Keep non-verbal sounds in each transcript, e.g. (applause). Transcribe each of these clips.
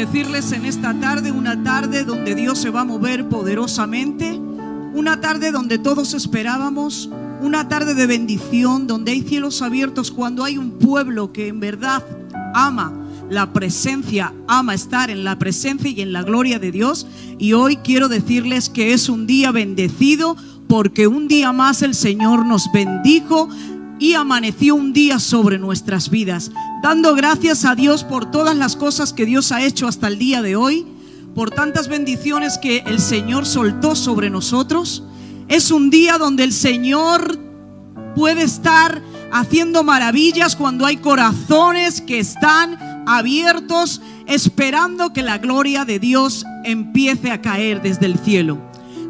bendecirles en esta tarde, una tarde donde Dios se va a mover poderosamente, una tarde donde todos esperábamos, una tarde de bendición, donde hay cielos abiertos, cuando hay un pueblo que en verdad ama la presencia, ama estar en la presencia y en la gloria de Dios. Y hoy quiero decirles que es un día bendecido porque un día más el Señor nos bendijo y amaneció un día sobre nuestras vidas, dando gracias a Dios por todas las cosas que Dios ha hecho hasta el día de hoy, por tantas bendiciones que el Señor soltó sobre nosotros. Es un día donde el Señor puede estar haciendo maravillas cuando hay corazones que están abiertos esperando que la gloria de Dios empiece a caer desde el cielo.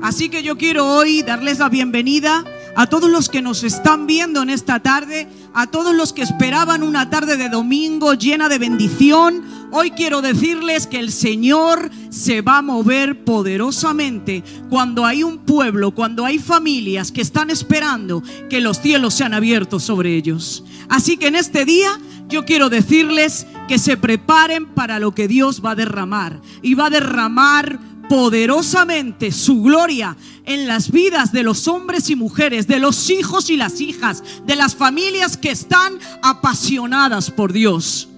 Así que yo quiero hoy darles la bienvenida a todos los que nos están viendo en esta tarde, a todos los que esperaban una tarde de domingo llena de bendición. Hoy quiero decirles que el Señor se va a mover poderosamente cuando hay un pueblo, cuando hay familias que están esperando que los cielos sean abiertos sobre ellos. Así que en este día yo quiero decirles que se preparen para lo que Dios va a derramar. Y va a derramar poderosamente su gloria en las vidas de los hombres y mujeres, de los hijos y las hijas, de las familias que están apasionadas por Dios.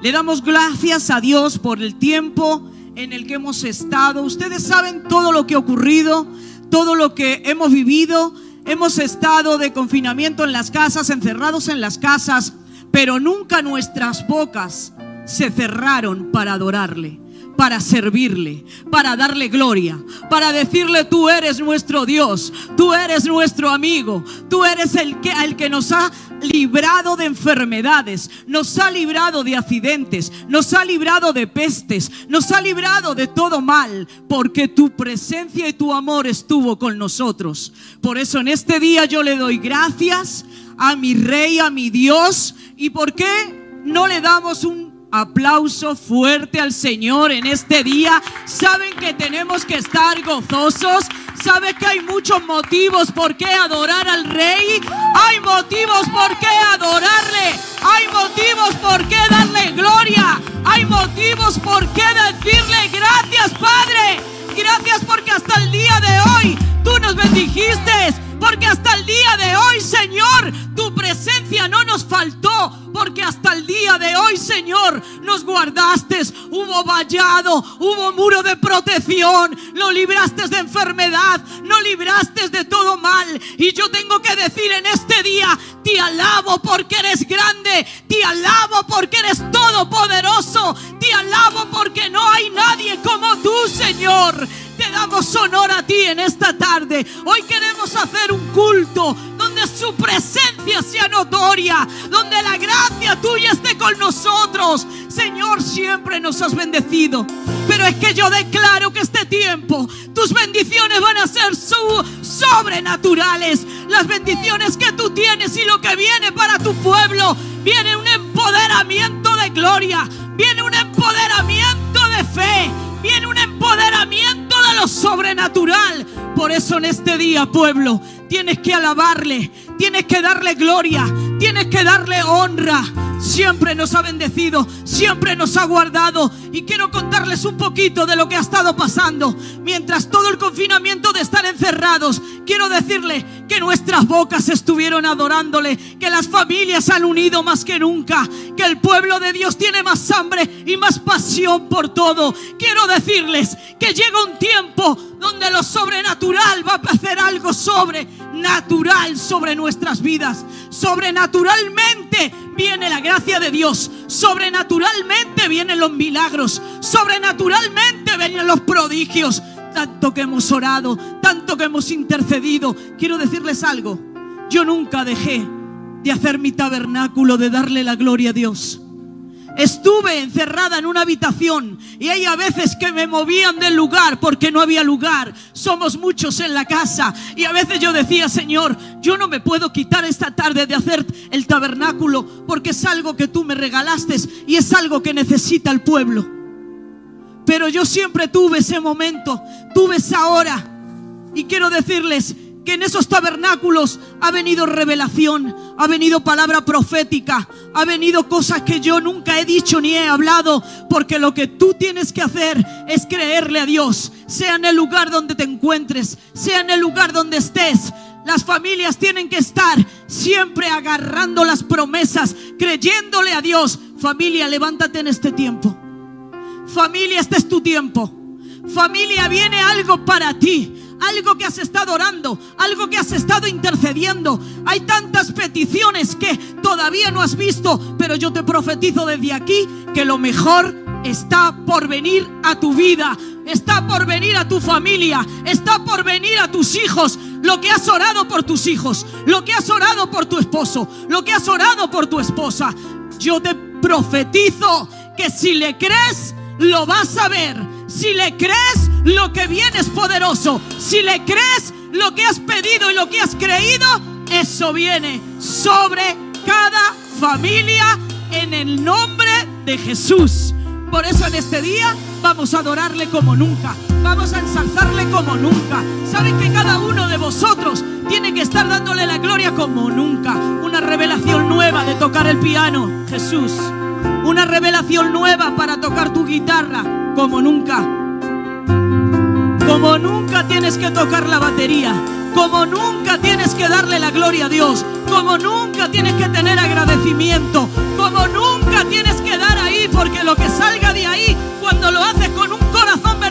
Le damos gracias a Dios por el tiempo en el que hemos estado. Ustedes saben todo lo que ha ocurrido, todo lo que hemos vivido. Hemos estado de confinamiento en las casas, encerrados en las casas, pero nunca nuestras bocas se cerraron para adorarle para servirle, para darle gloria, para decirle tú eres nuestro Dios, tú eres nuestro amigo, tú eres el que, que nos ha librado de enfermedades, nos ha librado de accidentes, nos ha librado de pestes, nos ha librado de todo mal, porque tu presencia y tu amor estuvo con nosotros. Por eso en este día yo le doy gracias a mi rey, a mi Dios, y por qué no le damos un aplauso fuerte al Señor en este día. Saben que tenemos que estar gozosos. Saben que hay muchos motivos por qué adorar al Rey. Hay motivos por qué adorarle. Hay motivos por qué darle gloria. Hay motivos por qué decirle gracias Padre. Gracias porque hasta el día de hoy tú nos bendijiste. Porque hasta el día de hoy, Señor, tu presencia no nos faltó. Porque hasta el día de hoy, Señor, nos guardaste. Hubo vallado, hubo muro de protección. Lo libraste de enfermedad, no libraste de todo mal. Y yo tengo que decir en este día, te alabo porque eres grande. Te alabo porque eres todopoderoso. Te alabo porque no hay nadie como tú, Señor. Damos honor a ti en esta tarde. Hoy queremos hacer un culto donde su presencia sea notoria, donde la gracia tuya esté con nosotros. Señor, siempre nos has bendecido. Pero es que yo declaro que este tiempo tus bendiciones van a ser sobrenaturales. Las bendiciones que tú tienes y lo que viene para tu pueblo. Viene un empoderamiento de gloria. Viene un empoderamiento de fe. Viene un empoderamiento de lo sobrenatural. Por eso en este día, pueblo, tienes que alabarle, tienes que darle gloria, tienes que darle honra. Siempre nos ha bendecido, siempre nos ha guardado. Y quiero contarles un poquito de lo que ha estado pasando. Mientras todo el confinamiento de estar encerrados, quiero decirle que nuestras bocas estuvieron adorándole, que las familias han unido más que nunca, que el pueblo de Dios tiene más hambre y más pasión por todo. Quiero decirles que llega un tiempo donde lo sobrenatural va a hacer algo sobrenatural sobre nuestras vidas. Sobrenaturalmente viene la gracia de Dios. Sobrenaturalmente vienen los milagros. Sobrenaturalmente vienen los prodigios. Tanto que hemos orado, tanto que hemos intercedido. Quiero decirles algo. Yo nunca dejé de hacer mi tabernáculo, de darle la gloria a Dios. Estuve encerrada en una habitación y hay a veces que me movían del lugar porque no había lugar. Somos muchos en la casa y a veces yo decía, Señor, yo no me puedo quitar esta tarde de hacer el tabernáculo porque es algo que tú me regalaste y es algo que necesita el pueblo. Pero yo siempre tuve ese momento, tuve esa hora y quiero decirles que en esos tabernáculos ha venido revelación, ha venido palabra profética, ha venido cosas que yo nunca he dicho ni he hablado, porque lo que tú tienes que hacer es creerle a Dios, sea en el lugar donde te encuentres, sea en el lugar donde estés. Las familias tienen que estar siempre agarrando las promesas, creyéndole a Dios. Familia, levántate en este tiempo. Familia, este es tu tiempo. Familia, viene algo para ti. Algo que has estado orando, algo que has estado intercediendo. Hay tantas peticiones que todavía no has visto, pero yo te profetizo desde aquí que lo mejor está por venir a tu vida, está por venir a tu familia, está por venir a tus hijos. Lo que has orado por tus hijos, lo que has orado por tu esposo, lo que has orado por tu esposa. Yo te profetizo que si le crees, lo vas a ver. Si le crees, lo que viene es poderoso. Si le crees, lo que has pedido y lo que has creído, eso viene sobre cada familia en el nombre de Jesús. Por eso en este día vamos a adorarle como nunca. Vamos a ensalzarle como nunca. Saben que cada uno de vosotros tiene que estar dándole la gloria como nunca. Una revelación nueva de tocar el piano, Jesús. Una revelación nueva para tocar tu guitarra como nunca. Como nunca tienes que tocar la batería. Como nunca tienes que darle la gloria a Dios. Como nunca tienes que tener agradecimiento. Como nunca tienes que dar ahí. Porque lo que salga de ahí, cuando lo haces con un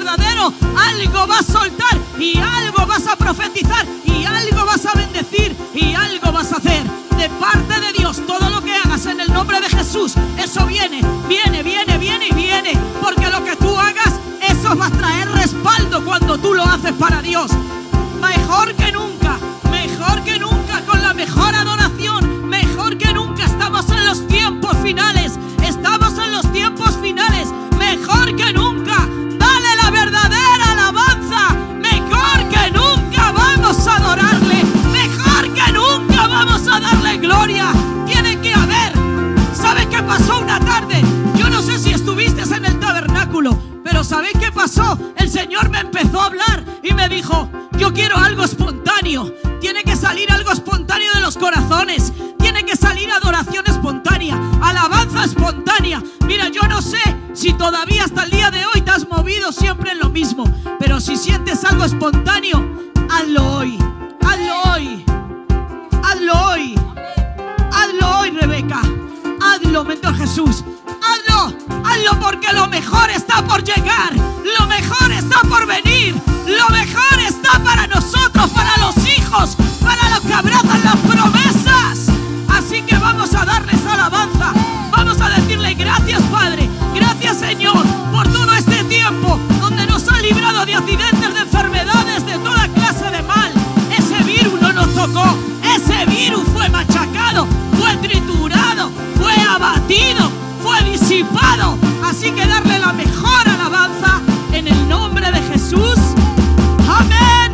verdadero, algo vas a soltar y algo vas a profetizar y algo vas a bendecir y algo vas a hacer. De parte de Dios, todo lo que hagas en el nombre de Jesús, eso viene, viene, viene, viene y viene. Porque lo que tú hagas, eso va a traer respaldo cuando tú lo haces para Dios. Mejor que nunca, mejor que nunca, con la mejor adoración, mejor que nunca. Estamos en los tiempos finales, gloria tiene que haber. ¿Sabe qué pasó una tarde? Yo no sé si estuviste en el tabernáculo, pero ¿sabéis qué pasó? El Señor me empezó a hablar y me dijo, yo quiero algo espontáneo. Tiene que salir algo espontáneo de los corazones. Tiene que salir adoración espontánea, alabanza espontánea. Mira, yo no sé si todavía hasta el día de hoy te has movido siempre en lo mismo, pero si sientes algo espontáneo, hazlo hoy. Hazlo, mentor Jesús. Hazlo, hazlo porque lo mejor está por llegar. Lo mejor está por venir. Lo mejor está para nosotros, para los hijos, para los que abrazan las promesas. Así que vamos a darles alabanza. Vamos a decirle gracias, Padre. Gracias, Señor, por todo este tiempo donde nos ha librado de accidentes, de enfermedades, de toda clase de mal. Ese virus no nos tocó. Ese virus fue machacado, fue triturado fue disipado. Así que darle la mejor alabanza en el nombre de Jesús. Amén.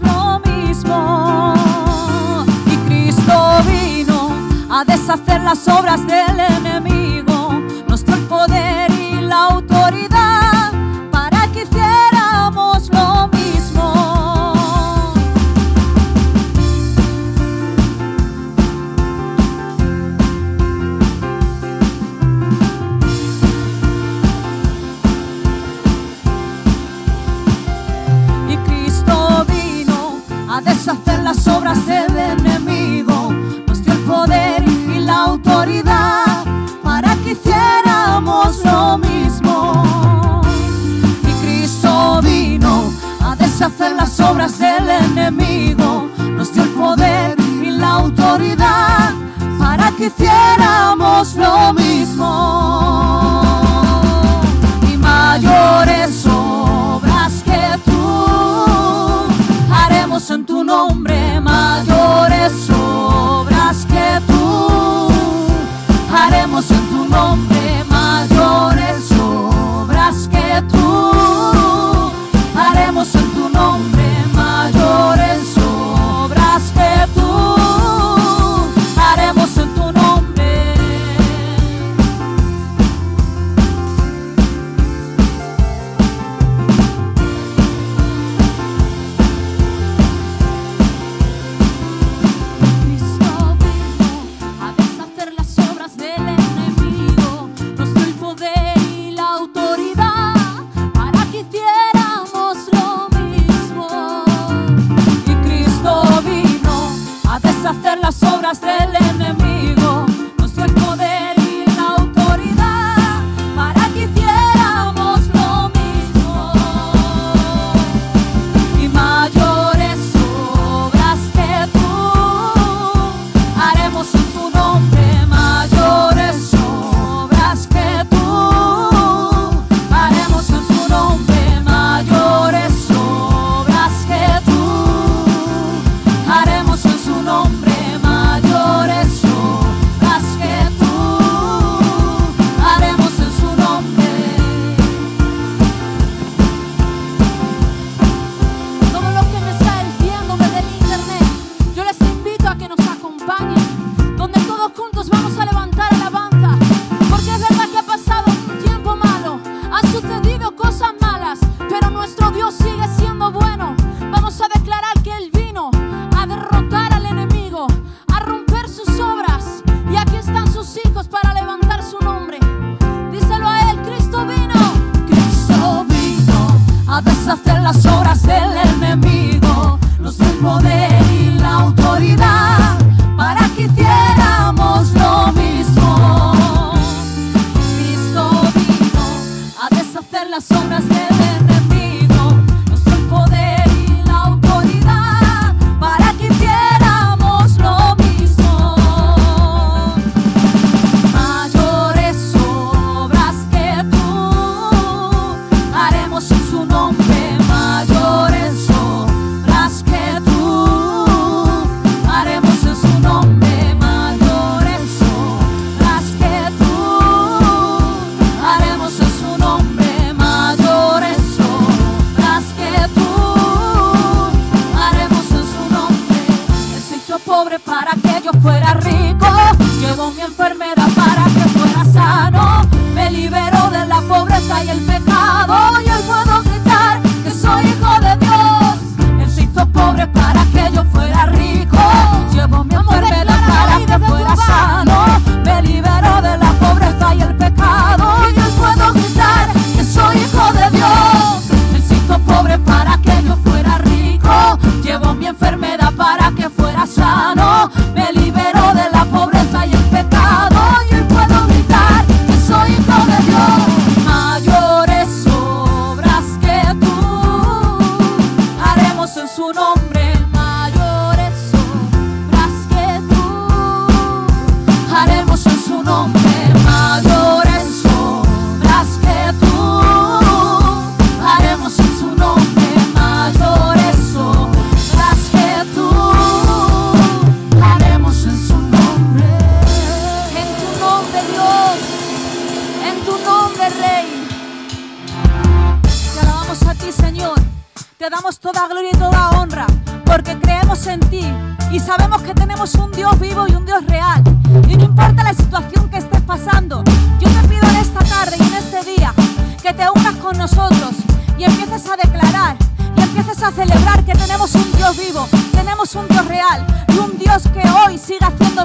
Lo mismo y Cristo vino a deshacer las obras del enemigo.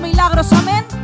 milagros. Amén.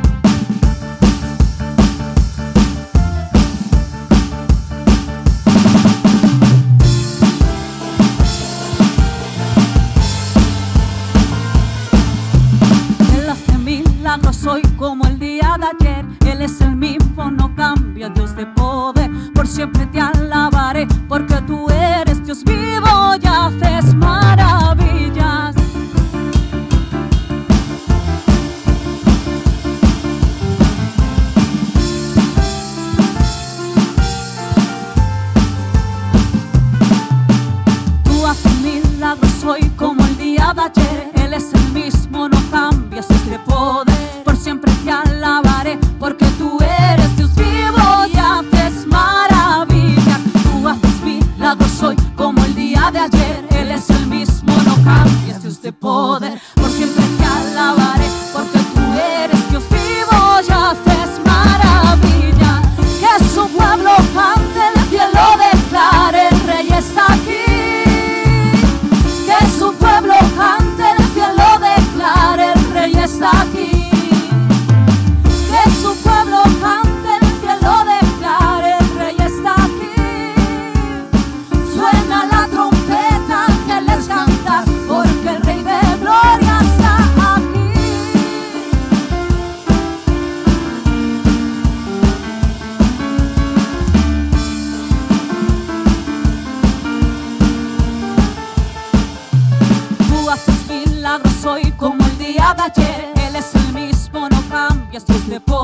guess who's the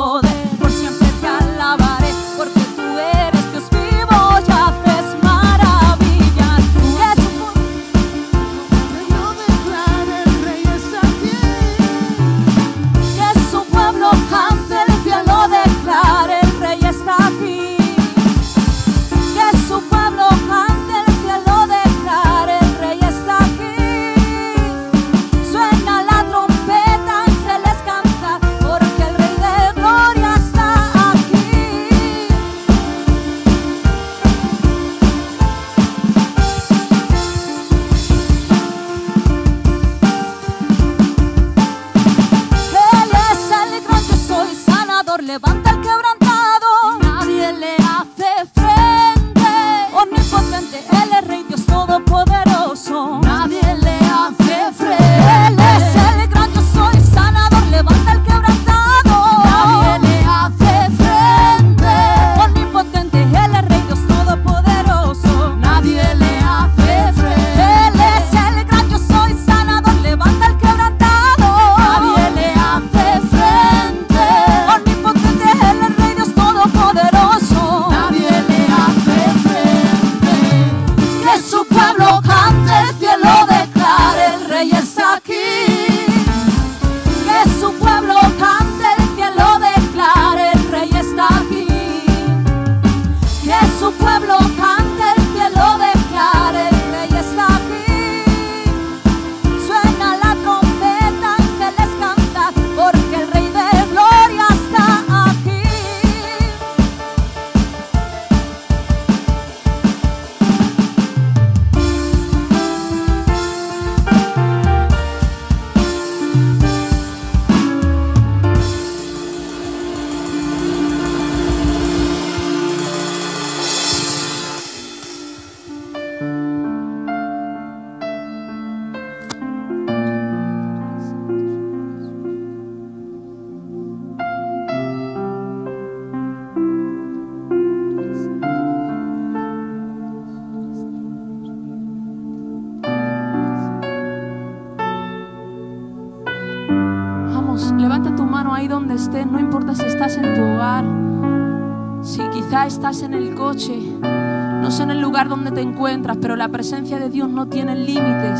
estás en el coche, no sé en el lugar donde te encuentras, pero la presencia de Dios no tiene límites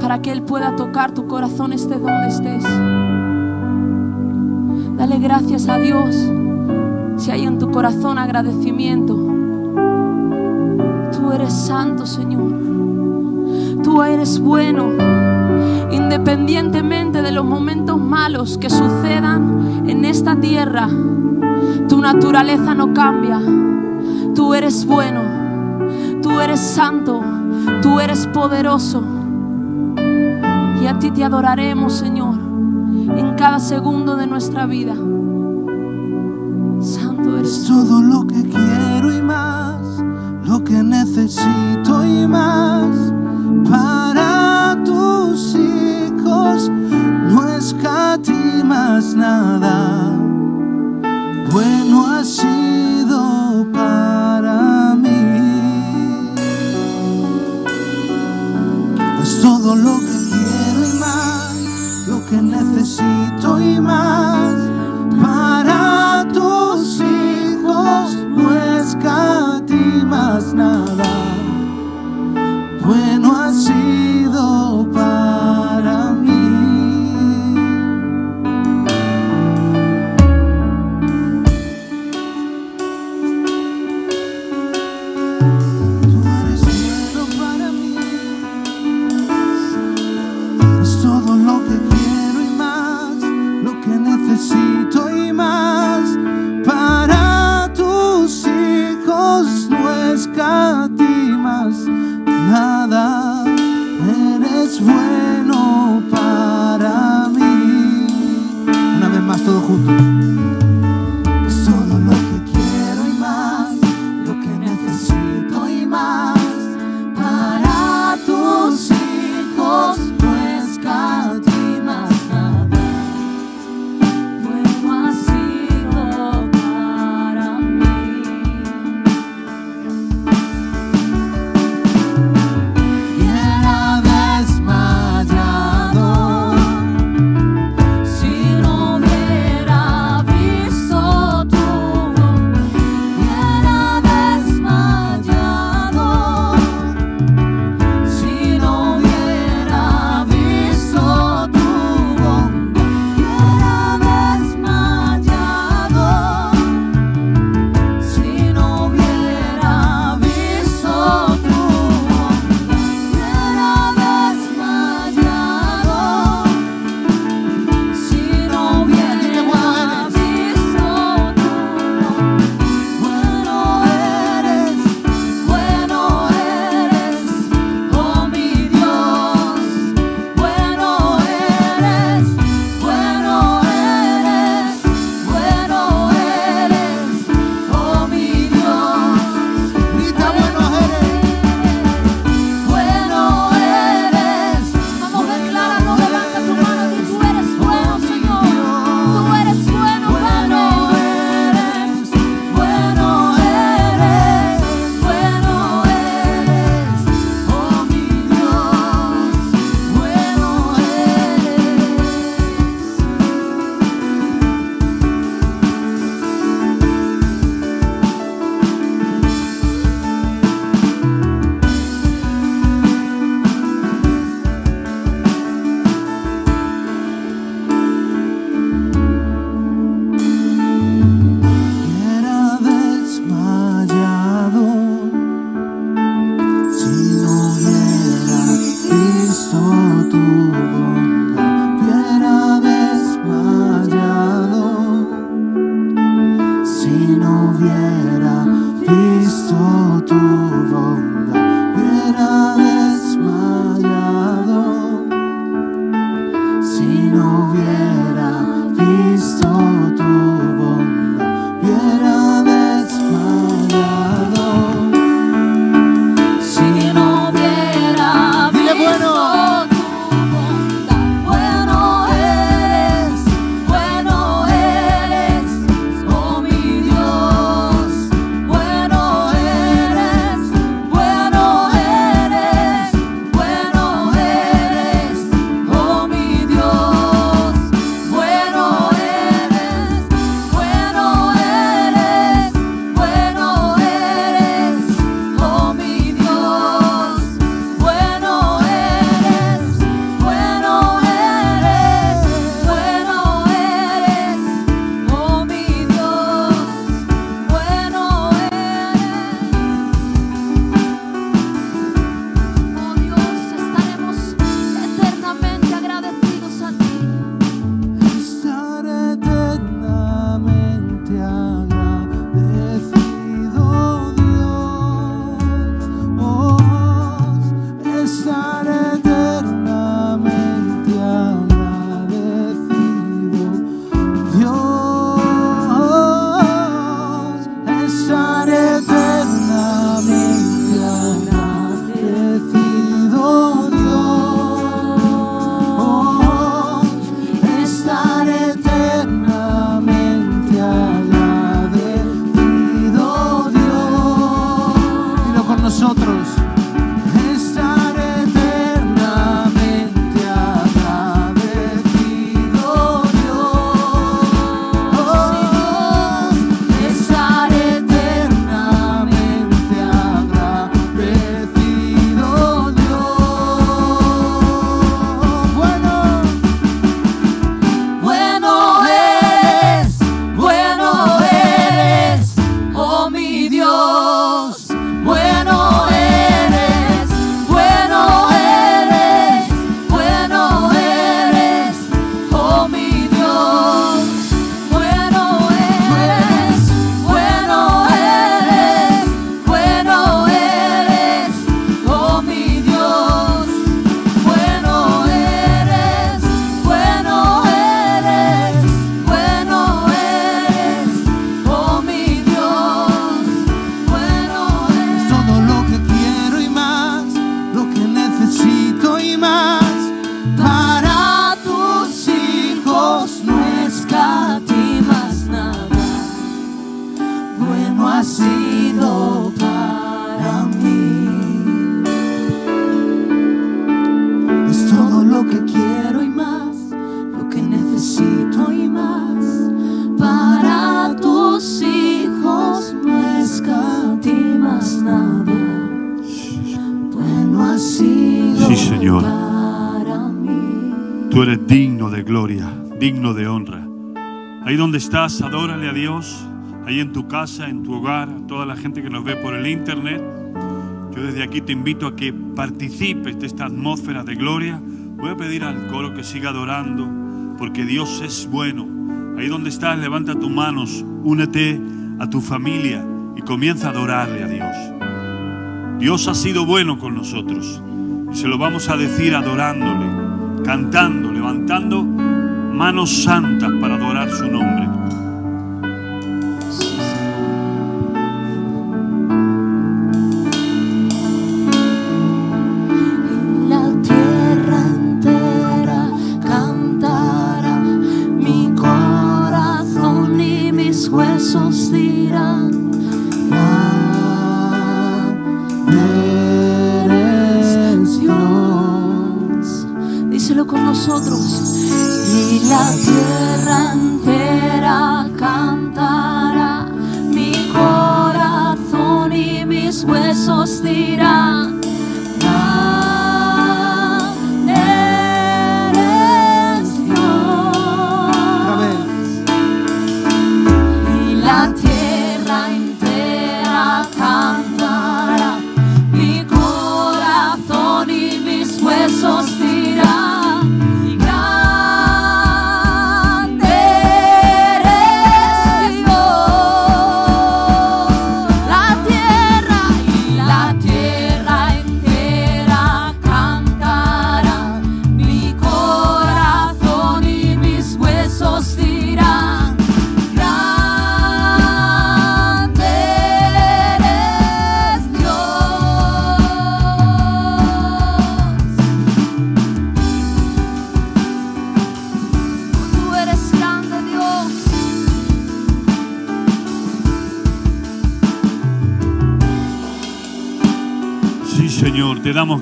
para que Él pueda tocar tu corazón estés donde estés. Dale gracias a Dios si hay en tu corazón agradecimiento. Tú eres santo, Señor. Tú eres bueno independientemente de los momentos malos que sucedan en esta tierra, naturaleza no cambia. Tú eres bueno, tú eres santo, tú eres poderoso. Y a ti te adoraremos, Señor, en cada segundo de nuestra vida. Santo eres. bueno para mí. Una vez más, todo juntos. Ahí en tu casa, en tu hogar, a toda la gente que nos ve por el internet. Yo desde aquí te invito a que participes de esta atmósfera de gloria. Voy a pedir al coro que siga adorando, porque Dios es bueno. Ahí donde estás, levanta tus manos, únete a tu familia y comienza a adorarle a Dios. Dios ha sido bueno con nosotros y se lo vamos a decir adorándole, cantando, levantando manos santas para adorar su nombre. Y la tierra entera cantará, mi corazón y mis huesos dirán.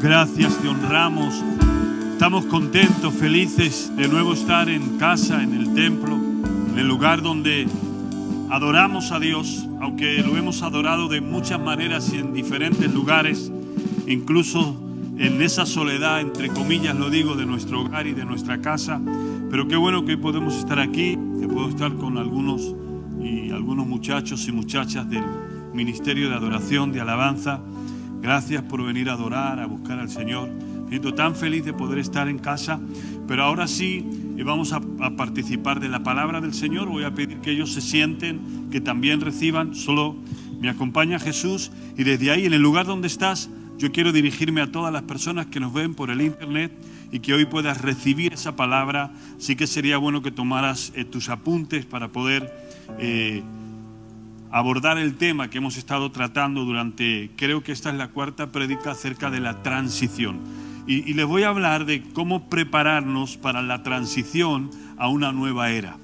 Gracias, te honramos. Estamos contentos, felices de nuevo estar en casa, en el templo, en el lugar donde adoramos a Dios, aunque lo hemos adorado de muchas maneras y en diferentes lugares, incluso en esa soledad, entre comillas lo digo, de nuestro hogar y de nuestra casa. Pero qué bueno que hoy podemos estar aquí, que puedo estar con algunos y algunos muchachos y muchachas del Ministerio de Adoración, de Alabanza. Gracias por venir a adorar, a buscar al Señor. Siento tan feliz de poder estar en casa, pero ahora sí eh, vamos a, a participar de la palabra del Señor. Voy a pedir que ellos se sienten, que también reciban. Solo me acompaña Jesús y desde ahí, en el lugar donde estás, yo quiero dirigirme a todas las personas que nos ven por el internet y que hoy puedas recibir esa palabra. Sí que sería bueno que tomaras eh, tus apuntes para poder eh, abordar el tema que hemos estado tratando durante, creo que esta es la cuarta prédica acerca de la transición. Y, y les voy a hablar de cómo prepararnos para la transición a una nueva era.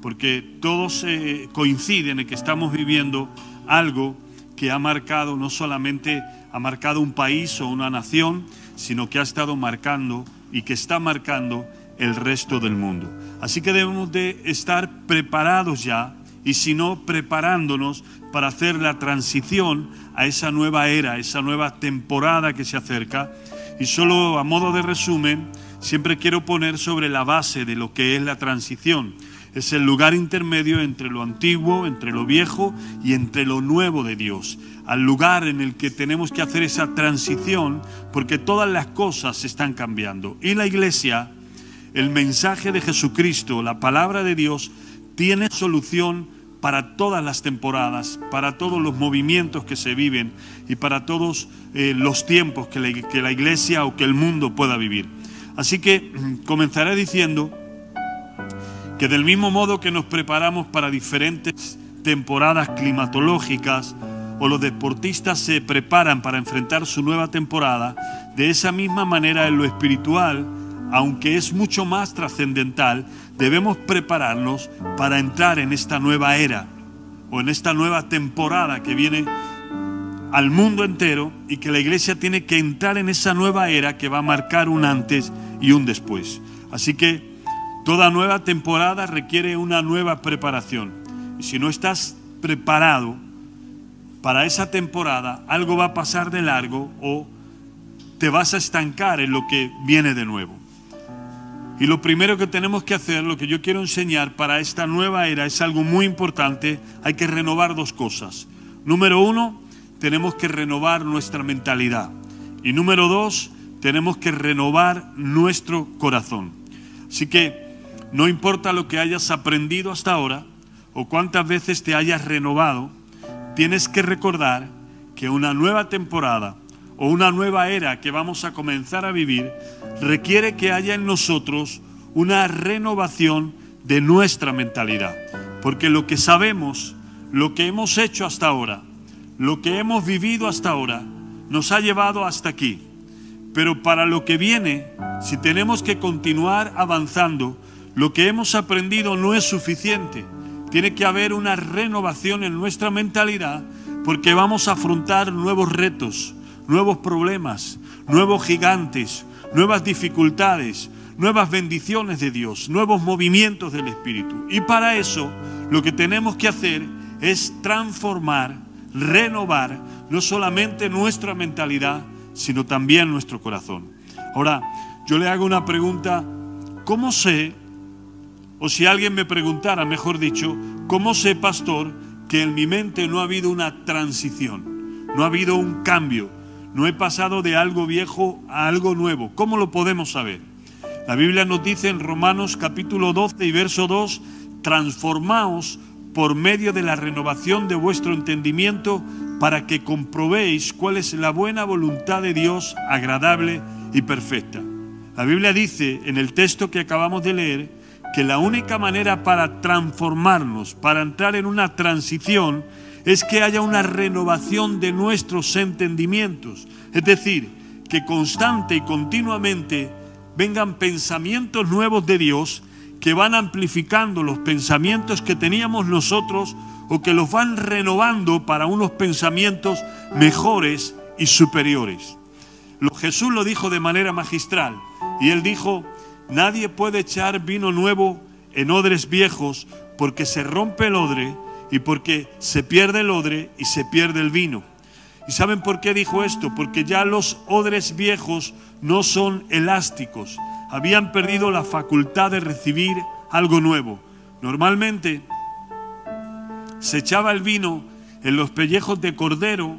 Porque todos eh, coinciden en que estamos viviendo algo que ha marcado no solamente ha marcado un país o una nación, sino que ha estado marcando y que está marcando el resto del mundo. Así que debemos de estar preparados ya y si no preparándonos para hacer la transición a esa nueva era, esa nueva temporada que se acerca. Y solo a modo de resumen, siempre quiero poner sobre la base de lo que es la transición. Es el lugar intermedio entre lo antiguo, entre lo viejo y entre lo nuevo de Dios. Al lugar en el que tenemos que hacer esa transición porque todas las cosas están cambiando. Y la iglesia, el mensaje de Jesucristo, la palabra de Dios, tiene solución para todas las temporadas, para todos los movimientos que se viven y para todos eh, los tiempos que la, que la iglesia o que el mundo pueda vivir. Así que mm, comenzaré diciendo que del mismo modo que nos preparamos para diferentes temporadas climatológicas o los deportistas se preparan para enfrentar su nueva temporada, de esa misma manera en lo espiritual, aunque es mucho más trascendental, debemos prepararnos para entrar en esta nueva era o en esta nueva temporada que viene al mundo entero y que la iglesia tiene que entrar en esa nueva era que va a marcar un antes y un después. Así que toda nueva temporada requiere una nueva preparación. Y si no estás preparado para esa temporada, algo va a pasar de largo o te vas a estancar en lo que viene de nuevo. Y lo primero que tenemos que hacer, lo que yo quiero enseñar para esta nueva era, es algo muy importante. Hay que renovar dos cosas. Número uno, tenemos que renovar nuestra mentalidad. Y número dos, tenemos que renovar nuestro corazón. Así que no importa lo que hayas aprendido hasta ahora o cuántas veces te hayas renovado, tienes que recordar que una nueva temporada o una nueva era que vamos a comenzar a vivir requiere que haya en nosotros una renovación de nuestra mentalidad. Porque lo que sabemos, lo que hemos hecho hasta ahora, lo que hemos vivido hasta ahora, nos ha llevado hasta aquí. Pero para lo que viene, si tenemos que continuar avanzando, lo que hemos aprendido no es suficiente. Tiene que haber una renovación en nuestra mentalidad porque vamos a afrontar nuevos retos, nuevos problemas, nuevos gigantes, nuevas dificultades, nuevas bendiciones de Dios, nuevos movimientos del Espíritu. Y para eso lo que tenemos que hacer es transformar, renovar no solamente nuestra mentalidad, sino también nuestro corazón. Ahora, yo le hago una pregunta, ¿cómo sé, o si alguien me preguntara, mejor dicho, ¿cómo sé, pastor, que en mi mente no ha habido una transición, no ha habido un cambio, no he pasado de algo viejo a algo nuevo? ¿Cómo lo podemos saber? La Biblia nos dice en Romanos capítulo 12 y verso 2, transformaos por medio de la renovación de vuestro entendimiento para que comprobéis cuál es la buena voluntad de Dios agradable y perfecta. La Biblia dice en el texto que acabamos de leer que la única manera para transformarnos, para entrar en una transición, es que haya una renovación de nuestros entendimientos. Es decir, que constante y continuamente vengan pensamientos nuevos de Dios que van amplificando los pensamientos que teníamos nosotros o que los van renovando para unos pensamientos mejores y superiores. Jesús lo dijo de manera magistral y él dijo, nadie puede echar vino nuevo en odres viejos porque se rompe el odre y porque se pierde el odre y se pierde el vino. ¿Y saben por qué dijo esto? Porque ya los odres viejos no son elásticos, habían perdido la facultad de recibir algo nuevo. Normalmente se echaba el vino en los pellejos de cordero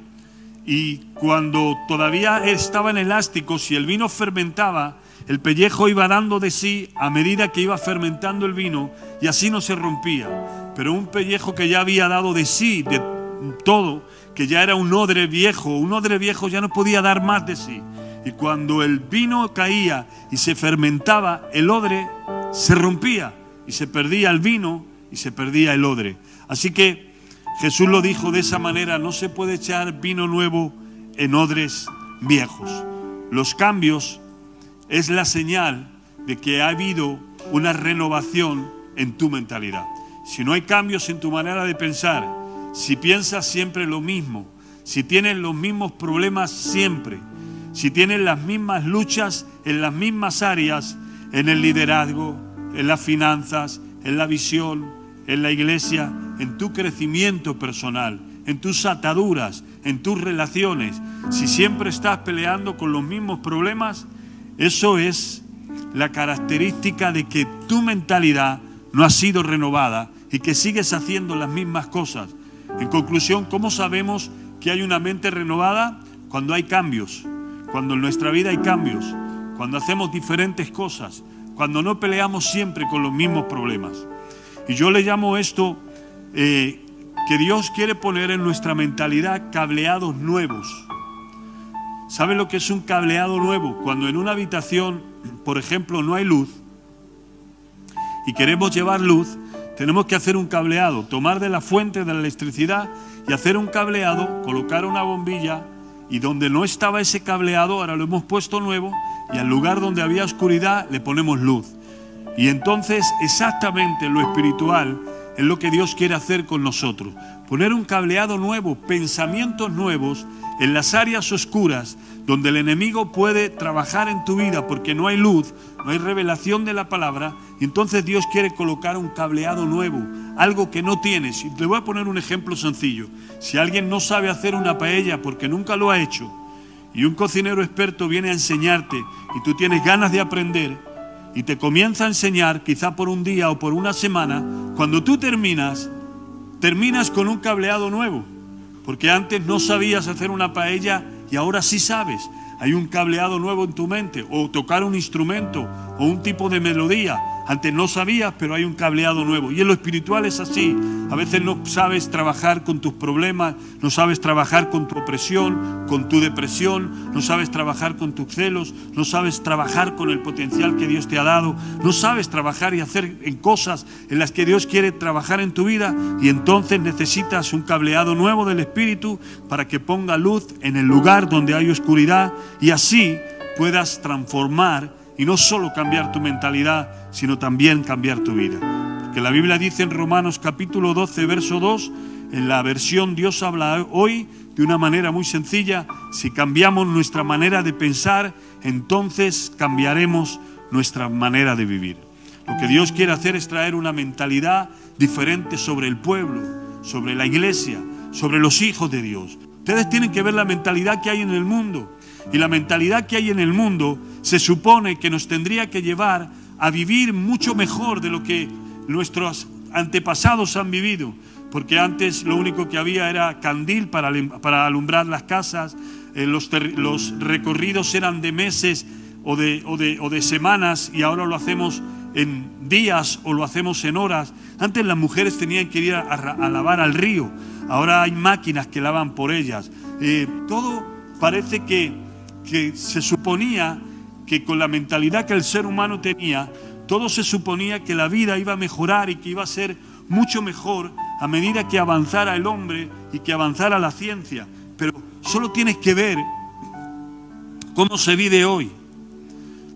y cuando todavía estaban elásticos y el vino fermentaba, el pellejo iba dando de sí a medida que iba fermentando el vino y así no se rompía. Pero un pellejo que ya había dado de sí, de todo, que ya era un odre viejo, un odre viejo ya no podía dar más de sí. Y cuando el vino caía y se fermentaba, el odre se rompía y se perdía el vino y se perdía el odre. Así que Jesús lo dijo de esa manera, no se puede echar vino nuevo en odres viejos. Los cambios es la señal de que ha habido una renovación en tu mentalidad. Si no hay cambios en tu manera de pensar, si piensas siempre lo mismo, si tienes los mismos problemas siempre, si tienes las mismas luchas en las mismas áreas, en el liderazgo, en las finanzas, en la visión, en la iglesia, en tu crecimiento personal, en tus ataduras, en tus relaciones, si siempre estás peleando con los mismos problemas, eso es la característica de que tu mentalidad no ha sido renovada y que sigues haciendo las mismas cosas. En conclusión, ¿cómo sabemos que hay una mente renovada? Cuando hay cambios, cuando en nuestra vida hay cambios, cuando hacemos diferentes cosas, cuando no peleamos siempre con los mismos problemas. Y yo le llamo esto eh, que Dios quiere poner en nuestra mentalidad cableados nuevos. ¿Saben lo que es un cableado nuevo? Cuando en una habitación, por ejemplo, no hay luz y queremos llevar luz, tenemos que hacer un cableado, tomar de la fuente de la electricidad y hacer un cableado, colocar una bombilla y donde no estaba ese cableado, ahora lo hemos puesto nuevo y al lugar donde había oscuridad le ponemos luz. Y entonces exactamente lo espiritual es lo que Dios quiere hacer con nosotros. Poner un cableado nuevo, pensamientos nuevos en las áreas oscuras donde el enemigo puede trabajar en tu vida porque no hay luz, no hay revelación de la palabra. Y entonces Dios quiere colocar un cableado nuevo, algo que no tienes. Y te voy a poner un ejemplo sencillo. Si alguien no sabe hacer una paella porque nunca lo ha hecho, y un cocinero experto viene a enseñarte y tú tienes ganas de aprender, y te comienza a enseñar, quizá por un día o por una semana, cuando tú terminas, terminas con un cableado nuevo, porque antes no sabías hacer una paella y ahora sí sabes. Hay un cableado nuevo en tu mente, o tocar un instrumento, o un tipo de melodía. Antes no sabías, pero hay un cableado nuevo. Y en lo espiritual es así. A veces no sabes trabajar con tus problemas, no sabes trabajar con tu opresión, con tu depresión, no sabes trabajar con tus celos, no sabes trabajar con el potencial que Dios te ha dado, no sabes trabajar y hacer en cosas en las que Dios quiere trabajar en tu vida y entonces necesitas un cableado nuevo del Espíritu para que ponga luz en el lugar donde hay oscuridad y así puedas transformar y no solo cambiar tu mentalidad, sino también cambiar tu vida. Porque la Biblia dice en Romanos capítulo 12, verso 2, en la versión Dios habla hoy de una manera muy sencilla, si cambiamos nuestra manera de pensar, entonces cambiaremos nuestra manera de vivir. Lo que Dios quiere hacer es traer una mentalidad diferente sobre el pueblo, sobre la iglesia, sobre los hijos de Dios. Ustedes tienen que ver la mentalidad que hay en el mundo. Y la mentalidad que hay en el mundo se supone que nos tendría que llevar a vivir mucho mejor de lo que nuestros antepasados han vivido. Porque antes lo único que había era candil para, alumbrar las casas, eh, los, los, recorridos eran de meses o de, o, de, o de semanas y ahora lo hacemos en días o lo hacemos en horas. Antes las mujeres tenían que ir a, a lavar al río, ahora hay máquinas que lavan por ellas. Eh, todo parece que que se suponía que con la mentalidad que el ser humano tenía, todo se suponía que la vida iba a mejorar y que iba a ser mucho mejor a medida que avanzara el hombre y que avanzara la ciencia. Pero solo tienes que ver cómo se vive hoy.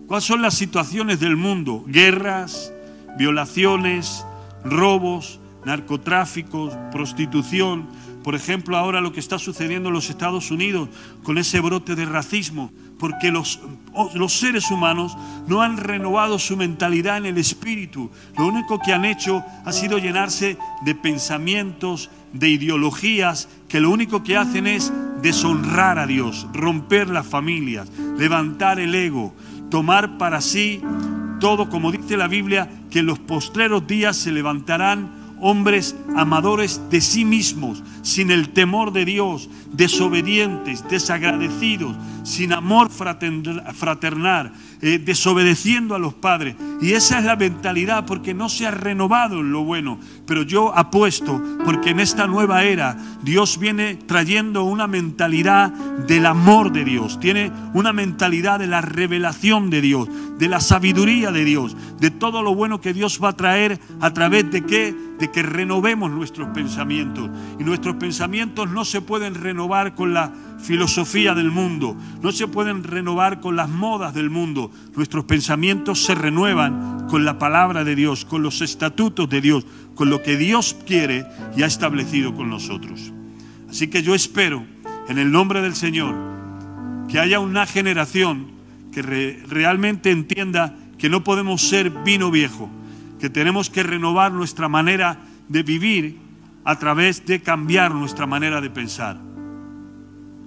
¿Cuáles son las situaciones del mundo? Guerras, violaciones, robos, narcotráfico, prostitución, por ejemplo, ahora lo que está sucediendo en los Estados Unidos con ese brote de racismo, porque los, los, seres humanos no han renovado su mentalidad en el espíritu. Lo único que han hecho ha sido llenarse de pensamientos, de ideologías, que lo único que hacen es deshonrar a Dios, romper las familias, levantar el ego, tomar para sí todo, como dice la Biblia, que en los postreros días se levantarán hombres amadores de sí mismos, sin el temor de Dios, desobedientes, desagradecidos, sin amor fraternal, eh, desobedeciendo a los padres. Y esa es la mentalidad porque no se ha renovado en lo bueno. Pero yo apuesto porque en esta nueva era Dios viene trayendo una mentalidad del amor de Dios, tiene una mentalidad de la revelación de Dios, de la sabiduría de Dios, de todo lo bueno que Dios va a traer a través de qué? De que renovemos nuestros pensamientos. Y nuestros pensamientos no se pueden renovar con la filosofía del mundo, no se pueden renovar con las modas del mundo. Nuestros pensamientos se renuevan con la palabra de Dios, con los estatutos de Dios, con lo que Dios quiere y ha establecido con nosotros. Así que yo espero, en el nombre del Señor, que haya una generación que realmente entienda que no podemos ser vino viejo, que tenemos que renovar nuestra manera de vivir a través de cambiar nuestra manera de pensar.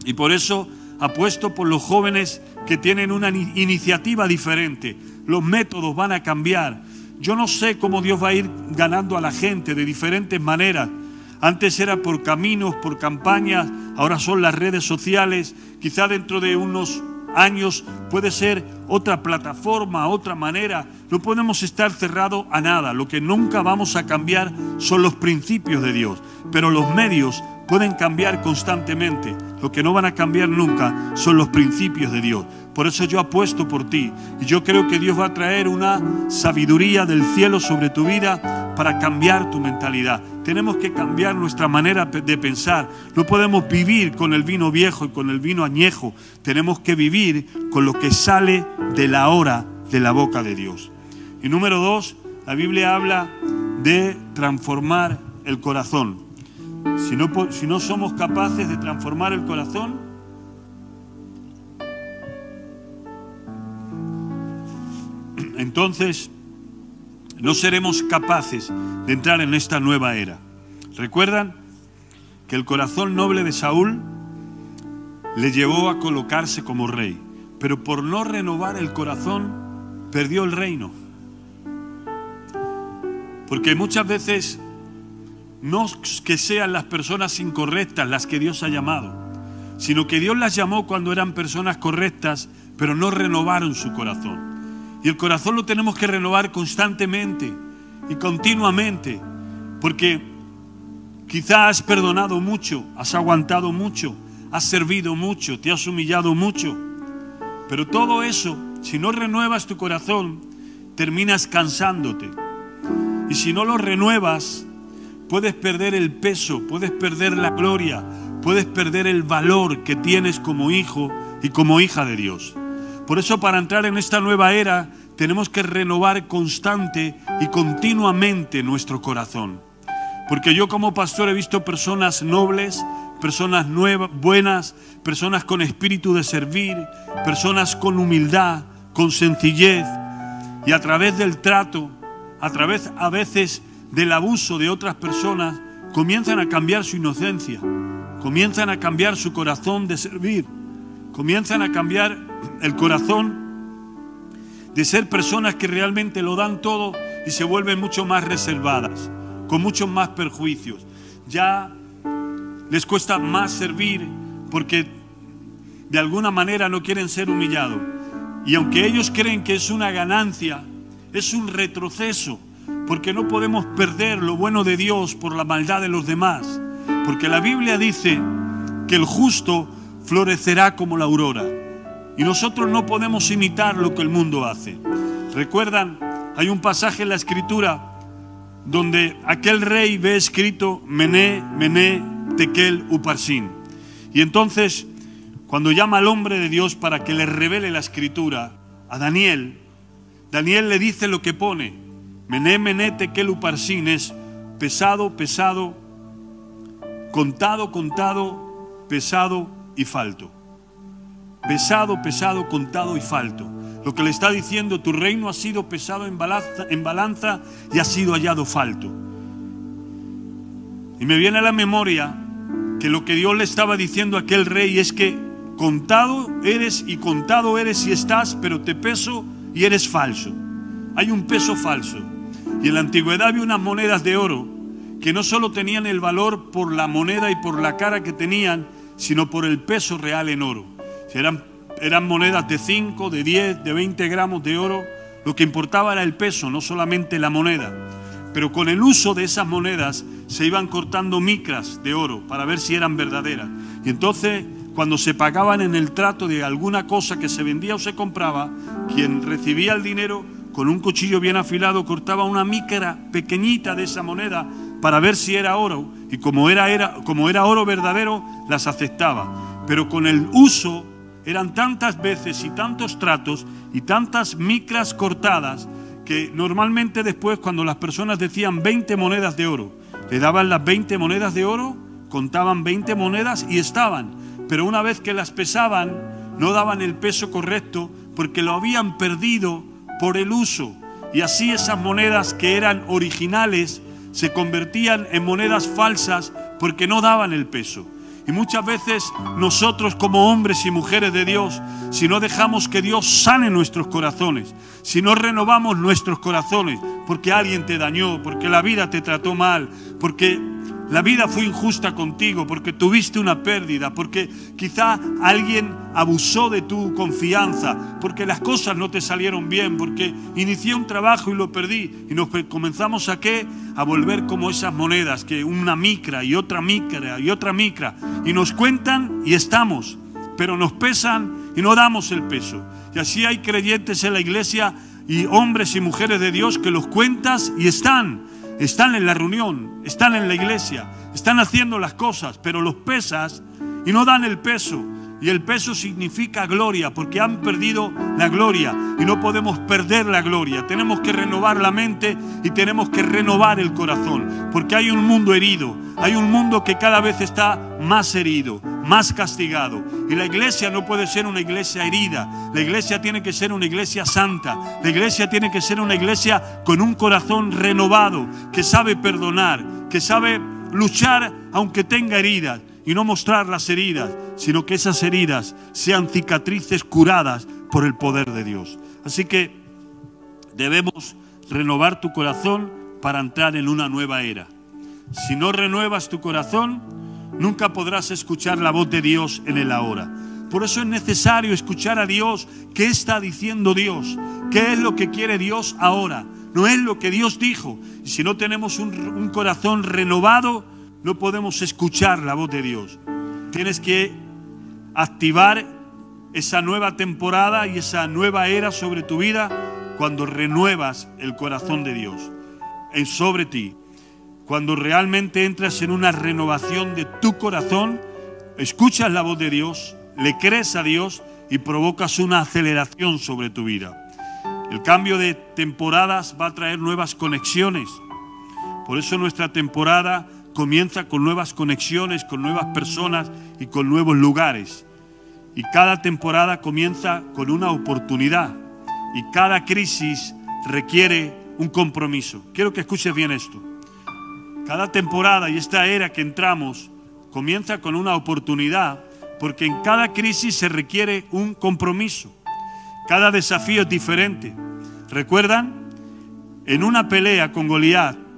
Y por eso apuesto por los jóvenes que tienen una iniciativa diferente. Los métodos van a cambiar. Yo no sé cómo Dios va a ir ganando a la gente de diferentes maneras. Antes era por caminos, por campañas, ahora son las redes sociales. Quizá dentro de unos años puede ser otra plataforma, otra manera. No podemos estar cerrados a nada. Lo que nunca vamos a cambiar son los principios de Dios. Pero los medios pueden cambiar constantemente. Lo que no van a cambiar nunca son los principios de Dios. Por eso yo apuesto por ti. Y yo creo que Dios va a traer una sabiduría del cielo sobre tu vida para cambiar tu mentalidad. Tenemos que cambiar nuestra manera de pensar. No podemos vivir con el vino viejo y con el vino añejo. Tenemos que vivir con lo que sale de la hora de la boca de Dios. Y número dos, la Biblia habla de transformar el corazón. Si no, somos capaces de transformar el corazón, entonces no seremos capaces de entrar en esta nueva era. ¿Recuerdan que el corazón noble de Saúl le llevó a colocarse como rey? Pero por no renovar el corazón, perdió el reino. Porque muchas veces no que sean las personas incorrectas las que Dios ha llamado, sino que Dios las llamó cuando eran personas correctas, pero no renovaron su corazón. Y el corazón lo tenemos que renovar constantemente y continuamente, porque quizás has perdonado mucho, has aguantado mucho, has servido mucho, te has humillado mucho, pero todo eso, si no renuevas tu corazón, terminas cansándote. Y si no lo renuevas, puedes perder el peso, puedes perder la gloria, puedes perder el valor que tienes como hijo y como hija de Dios. Por eso para entrar en esta nueva era tenemos que renovar constante y continuamente nuestro corazón. Porque yo como pastor he visto personas nobles, personas nuevas, buenas, personas con espíritu de servir, personas con humildad, con sencillez y a través del trato, a través a veces del abuso de otras personas, comienzan a cambiar su inocencia, comienzan a cambiar su corazón de servir, comienzan a cambiar el corazón de ser personas que realmente lo dan todo y se vuelven mucho más reservadas, con muchos más perjuicios. Ya les cuesta más servir porque de alguna manera no quieren ser humillados. Y aunque ellos creen que es una ganancia, es un retroceso, porque no podemos perder lo bueno de Dios por la maldad de los demás. Porque la Biblia dice que el justo florecerá como la aurora. Y nosotros no podemos imitar lo que el mundo hace. ¿Recuerdan? Hay un pasaje en la escritura donde aquel rey ve escrito Mené, Mené, Tekel, Uparsin. Y entonces, cuando llama al hombre de Dios para que le revele la escritura a Daniel, Daniel le dice lo que pone. Mené, Mené, Tekel, Uparsin es pesado, pesado, contado, contado, pesado y falto. Pesado, pesado, contado y falto. Lo que le está diciendo, tu reino ha sido pesado en balanza, y ha sido hallado falto. Y me viene a la memoria que lo que Dios le estaba diciendo a aquel rey es que contado eres y contado eres y estás, pero te peso y eres falso. Hay un peso falso. Y en la antigüedad había unas monedas de oro que no solo tenían el valor por la moneda y por la cara que tenían, sino por el peso real en oro. Eran, eran monedas de 5, de 10, de 20 gramos de oro, lo que importaba era el peso, no solamente la moneda. Pero con el uso de esas monedas se iban cortando micras de oro para ver si eran verdaderas. Y entonces, cuando se pagaban en el trato de alguna cosa que se vendía o se compraba, quien recibía el dinero con un cuchillo bien afilado cortaba una micra pequeñita de esa moneda para ver si era oro. Y como era, era, como era oro verdadero, las aceptaba. Pero con el uso eran tantas veces y tantos tratos y tantas micras cortadas que normalmente después cuando las personas decían 20 monedas de oro, le daban las 20 monedas de oro, contaban 20 monedas y estaban. Pero una vez que las pesaban, no daban el peso correcto porque lo habían perdido por el uso. Y así esas monedas que eran originales se convertían en monedas falsas porque no daban el peso. Y muchas veces nosotros como hombres y mujeres de Dios, si no dejamos que Dios sane nuestros corazones, si no renovamos nuestros corazones, porque alguien te dañó, porque la vida te trató mal, porque la vida fue injusta contigo porque tuviste una pérdida, porque quizá alguien abusó de tu confianza, porque las cosas no te salieron bien, porque inicié un trabajo y lo perdí. Y nos comenzamos a qué? A volver como esas monedas, que una micra y otra micra y otra micra. Y nos cuentan y estamos, pero nos pesan y no damos el peso. Y así hay creyentes en la iglesia y hombres y mujeres de Dios que los cuentas y están están en la reunión, están en la iglesia, están haciendo las cosas, pero los pesas y no dan el peso. Y el peso significa gloria, porque han perdido la gloria y no podemos perder la gloria. Tenemos que renovar la mente y tenemos que renovar el corazón, porque hay un mundo herido, hay un mundo que cada vez está más herido, más castigado. Y la iglesia no puede ser una iglesia herida, la iglesia tiene que ser una iglesia santa, la iglesia tiene que ser una iglesia con un corazón renovado, que sabe perdonar, que sabe luchar aunque tenga heridas y no mostrar las heridas, sino que esas heridas sean cicatrices curadas por el poder de Dios. Así que Debemos renovar tu corazón para entrar en una nueva era. Si no renuevas tu corazón, nunca podrás escuchar la voz de Dios en el ahora. Por eso es necesario escuchar a Dios. ¿Qué está diciendo Dios? ¿Qué es lo que quiere Dios ahora? No es lo que Dios dijo. Y si no tenemos un, un corazón renovado, no podemos escuchar la voz de Dios. Tienes que activar esa nueva temporada y esa nueva era sobre tu vida cuando renuevas el corazón de Dios en sobre ti. Cuando realmente entras en una renovación de tu corazón, escuchas la voz de Dios, le crees a Dios y provocas una aceleración sobre tu vida. El cambio de temporadas va a traer nuevas conexiones. Por eso nuestra temporada comienza con nuevas conexiones, con nuevas personas y con nuevos lugares. Y cada temporada comienza con una oportunidad. Y cada crisis requiere un compromiso. Quiero que escuches bien esto. Cada temporada y esta era que entramos comienza con una oportunidad porque en cada crisis se requiere un compromiso. Cada desafío es diferente. ¿Recuerdan? En una pelea con Goliat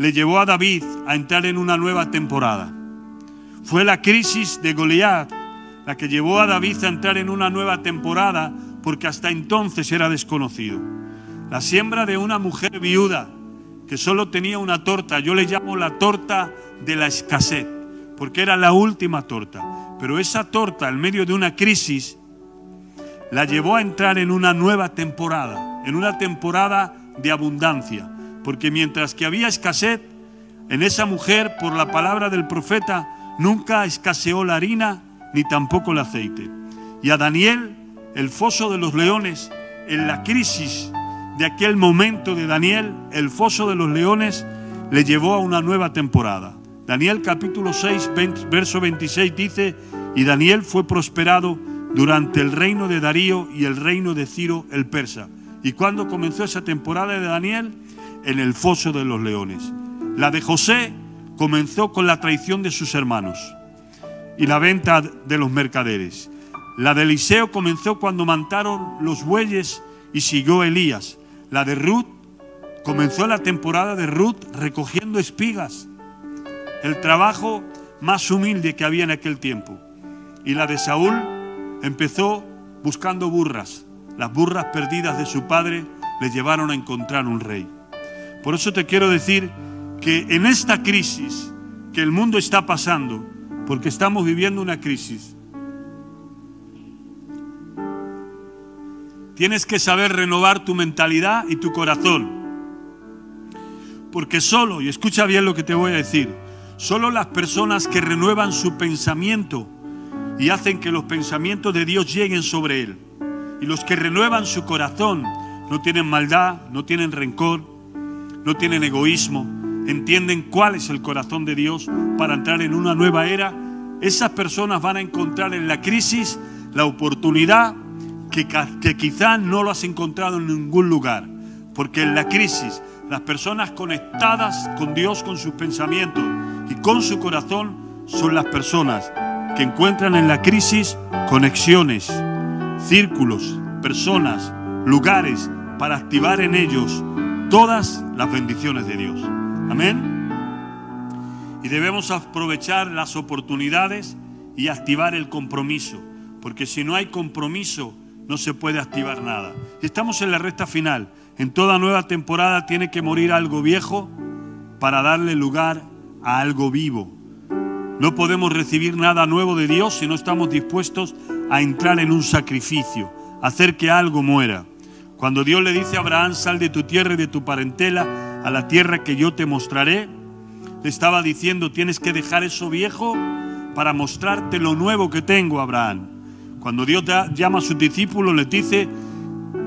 le llevó a David a entrar en una nueva temporada. Fue la crisis de Goliat la que llevó a David a entrar en una nueva temporada porque hasta entonces era desconocido. La siembra de una mujer viuda que solo tenía una torta, yo le llamo la torta de la escasez, porque era la última torta. Pero esa torta, en medio de una crisis, la llevó a entrar en una nueva temporada, en una temporada de abundancia. Porque mientras que había escasez, en esa mujer, por la palabra del profeta, nunca escaseó la harina ni tampoco el aceite. Y a Daniel, el foso de los leones, en la crisis de aquel momento de Daniel, el foso de los leones le llevó a una nueva temporada. Daniel capítulo 6, verso 26 dice, y Daniel fue prosperado durante el reino de Darío y el reino de Ciro el persa. ¿Y cuándo comenzó esa temporada de Daniel? En el foso de los leones. La de José comenzó con la traición de sus hermanos y la venta de los mercaderes. La de Eliseo comenzó cuando mantaron los bueyes y siguió Elías. La de Ruth comenzó la temporada de Ruth recogiendo espigas, el trabajo más humilde que había en aquel tiempo. Y la de Saúl empezó buscando burras. Las burras perdidas de su padre le llevaron a encontrar un rey. Por eso te quiero decir que en esta crisis que el mundo está pasando, porque estamos viviendo una crisis, Tienes que saber renovar tu mentalidad y tu corazón. Porque solo, y escucha bien lo que te voy a decir, solo las personas que renuevan su pensamiento y hacen que los pensamientos de Dios lleguen sobre él, y los que renuevan su corazón, no tienen maldad, no tienen rencor, no tienen egoísmo, entienden cuál es el corazón de Dios para entrar en una nueva era, esas personas van a encontrar en la crisis la oportunidad que, que quizás no lo has encontrado en ningún lugar. Porque en la crisis, las personas conectadas con Dios, con sus pensamientos y con su corazón, son las personas que encuentran en la crisis conexiones, círculos, personas, lugares para activar en ellos todas las bendiciones de Dios. Amén. Y debemos aprovechar las oportunidades y activar el compromiso, porque si no hay compromiso, no se puede activar nada. Estamos en la recta final. En toda nueva temporada tiene que morir algo viejo para darle lugar a algo vivo. No podemos recibir nada nuevo de Dios si no estamos dispuestos a entrar en un sacrificio, hacer que algo muera. Cuando Dios le dice a Abraham, sal de tu tierra y de tu parentela a la tierra que yo te mostraré, le estaba diciendo, tienes que dejar eso viejo para mostrarte lo nuevo que tengo, Abraham. Cuando Dios llama a sus discípulos, les dice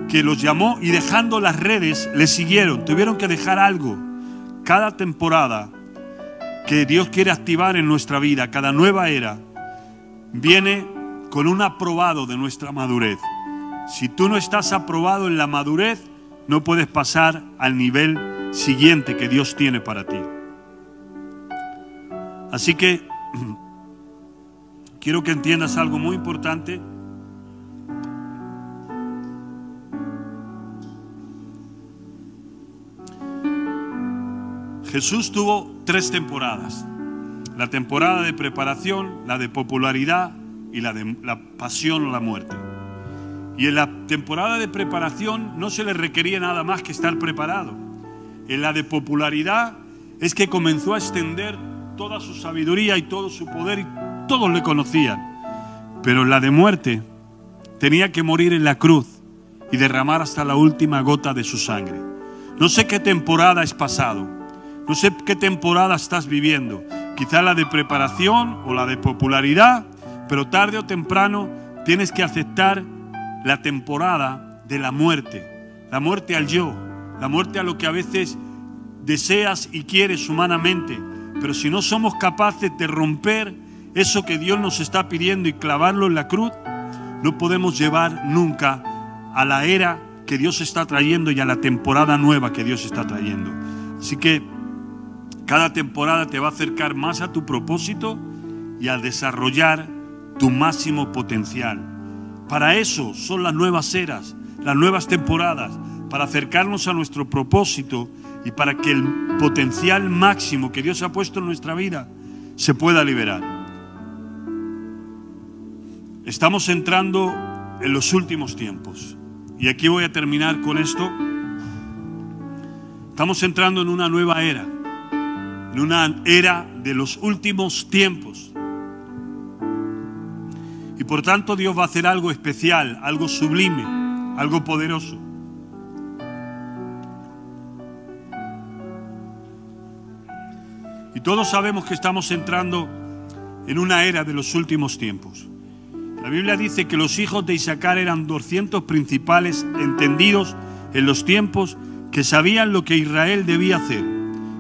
que los llamó y dejando las redes, le siguieron. Tuvieron que dejar algo. Cada temporada que Dios quiere activar en nuestra vida, cada nueva era, viene con un aprobado de nuestra madurez. Si tú no estás aprobado en la madurez, no puedes pasar al nivel siguiente que Dios tiene para ti. Así que (clears throat) quiero que entiendas algo muy importante. Jesús tuvo tres temporadas. La temporada de preparación, la de popularidad y la de la pasión o la muerte. Y en la temporada de preparación no se le requería nada más que estar preparado. En la de popularidad es que comenzó a extender toda su sabiduría y todo su poder y todos le conocían. Pero en la de muerte tenía que morir en la cruz y derramar hasta la última gota de su sangre. No sé qué temporada has pasado, no sé qué temporada estás viviendo, quizá la de preparación o la de popularidad, pero tarde o temprano tienes que aceptar la temporada de la muerte, la muerte al yo, la muerte a lo que a veces deseas y quieres humanamente, pero si no somos capaces de romper eso que Dios nos está pidiendo y clavarlo en la cruz, no podemos llevar nunca a la era que Dios está trayendo y a la temporada nueva que Dios está trayendo. Así que cada temporada te va a acercar más a tu propósito y a desarrollar tu máximo potencial. Para eso son las nuevas eras, las nuevas temporadas, para acercarnos a nuestro propósito y para que el potencial máximo que Dios ha puesto en nuestra vida se pueda liberar. Estamos entrando en los últimos tiempos. Y aquí voy a terminar con esto. Estamos entrando en una nueva era, en una era de los últimos tiempos. Y por tanto Dios va a hacer algo especial, algo sublime, algo poderoso. Y todos sabemos que estamos entrando en una era de los últimos tiempos. La Biblia dice que los hijos de Isaacar eran 200 principales entendidos en los tiempos que sabían lo que Israel debía hacer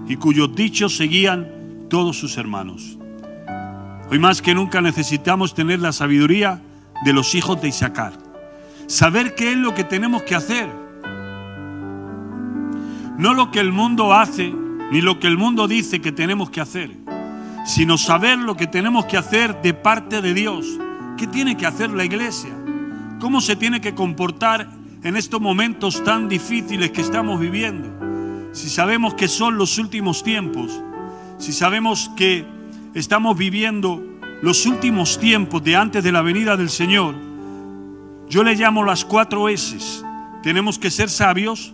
y cuyos dichos seguían todos sus hermanos. Hoy más que nunca necesitamos tener la sabiduría de los hijos de Isaacar. Saber qué es lo que tenemos que hacer. No lo que el mundo hace, ni lo que el mundo dice que tenemos que hacer, sino saber lo que tenemos que hacer de parte de Dios. ¿Qué tiene que hacer la iglesia? ¿Cómo se tiene que comportar en estos momentos tan difíciles que estamos viviendo? Si sabemos que son los últimos tiempos, si sabemos que estamos viviendo los últimos tiempos de antes de la venida del Señor, yo le llamo las cuatro S. Tenemos que ser sabios,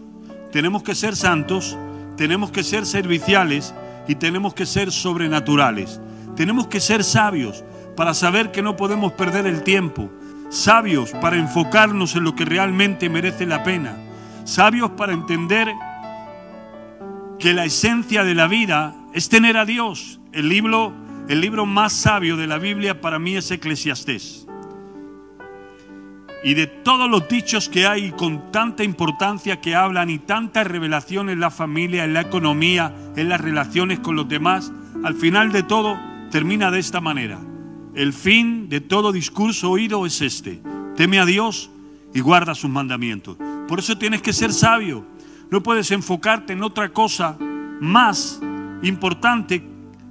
tenemos que ser santos, tenemos que ser serviciales y tenemos que ser sobrenaturales. Tenemos que ser sabios para saber que no podemos perder el tiempo. Sabios para enfocarnos en lo que realmente merece la pena. Sabios para entender que la esencia de la vida es tener a Dios. El libro, el libro más sabio de la Biblia para mí es Eclesiastés. Y de todos los dichos que hay con tanta importancia que hablan y tanta revelación en la familia, en la economía, en las relaciones con los demás, al final de todo termina de esta manera. El fin de todo discurso oído es este. Teme a Dios y guarda sus mandamientos. Por eso tienes que ser sabio. No puedes enfocarte en otra cosa más importante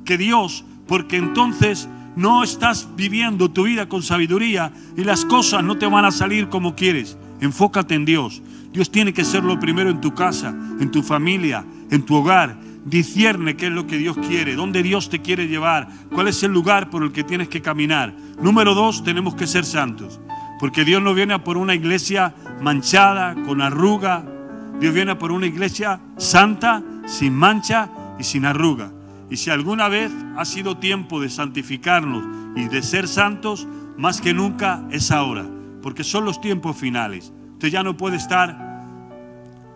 que Dios, porque entonces no estás viviendo tu vida con sabiduría y las cosas no te van a salir como quieres. Enfócate en Dios. Dios tiene que ser lo primero en tu casa, en tu familia, en tu hogar. Discierne qué es lo que Dios quiere, dónde Dios te quiere llevar, cuál es el lugar por el que tienes que caminar. Número dos, tenemos que ser santos, porque Dios no viene por una iglesia manchada, con arruga. Dios viene por una iglesia santa, sin mancha y sin arruga. Y si alguna vez ha sido tiempo de santificarnos y de ser santos, más que nunca es ahora, porque son los tiempos finales. Usted ya no puede estar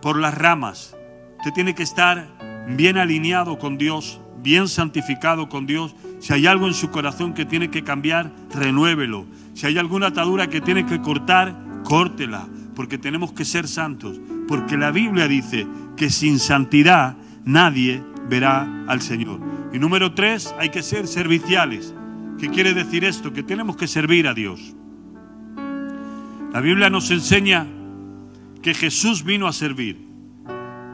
por las ramas, usted tiene que estar bien alineado con Dios, bien santificado con Dios. Si hay algo en su corazón que tiene que cambiar, renuévelo. Si hay alguna atadura que tiene que cortar, córtela, porque tenemos que ser santos. Porque la Biblia dice que sin santidad nadie verá al Señor. Y número tres, hay que ser serviciales. ¿Qué quiere decir esto? Que tenemos que servir a Dios. La Biblia nos enseña que Jesús vino a servir.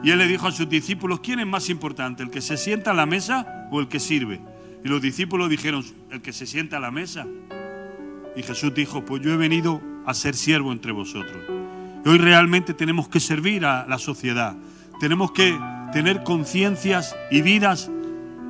Y él le dijo a sus discípulos, ¿quién es más importante? ¿El que se sienta a la mesa o el que sirve? Y los discípulos dijeron, el que se sienta a la mesa. Y Jesús dijo, pues yo he venido a ser siervo entre vosotros. Y hoy realmente tenemos que servir a la sociedad. Tenemos que tener conciencias y vidas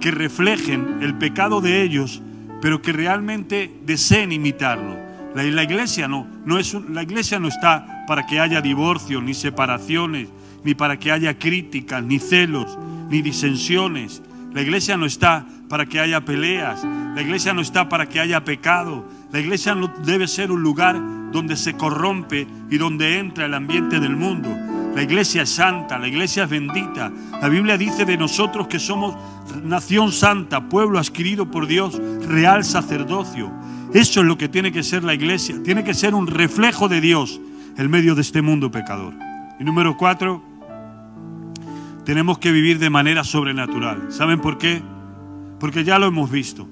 que reflejen el pecado de ellos, pero que realmente deseen imitarlo. La, iglesia no, no es la iglesia no está para que haya divorcios, ni separaciones, ni para que haya críticas, ni celos, ni disensiones. La iglesia no está para que haya peleas. La iglesia no está para que haya pecado. La iglesia no debe ser un lugar donde se corrompe y donde entra el ambiente del mundo. La iglesia es santa, la iglesia es bendita. La Biblia dice de nosotros que somos nación santa, pueblo adquirido por Dios, real sacerdocio. Eso es lo que tiene que ser la iglesia. Tiene que ser un reflejo de Dios en medio de este mundo pecador. Y número cuatro, tenemos que vivir de manera sobrenatural. ¿Saben por qué? Porque ya lo hemos visto.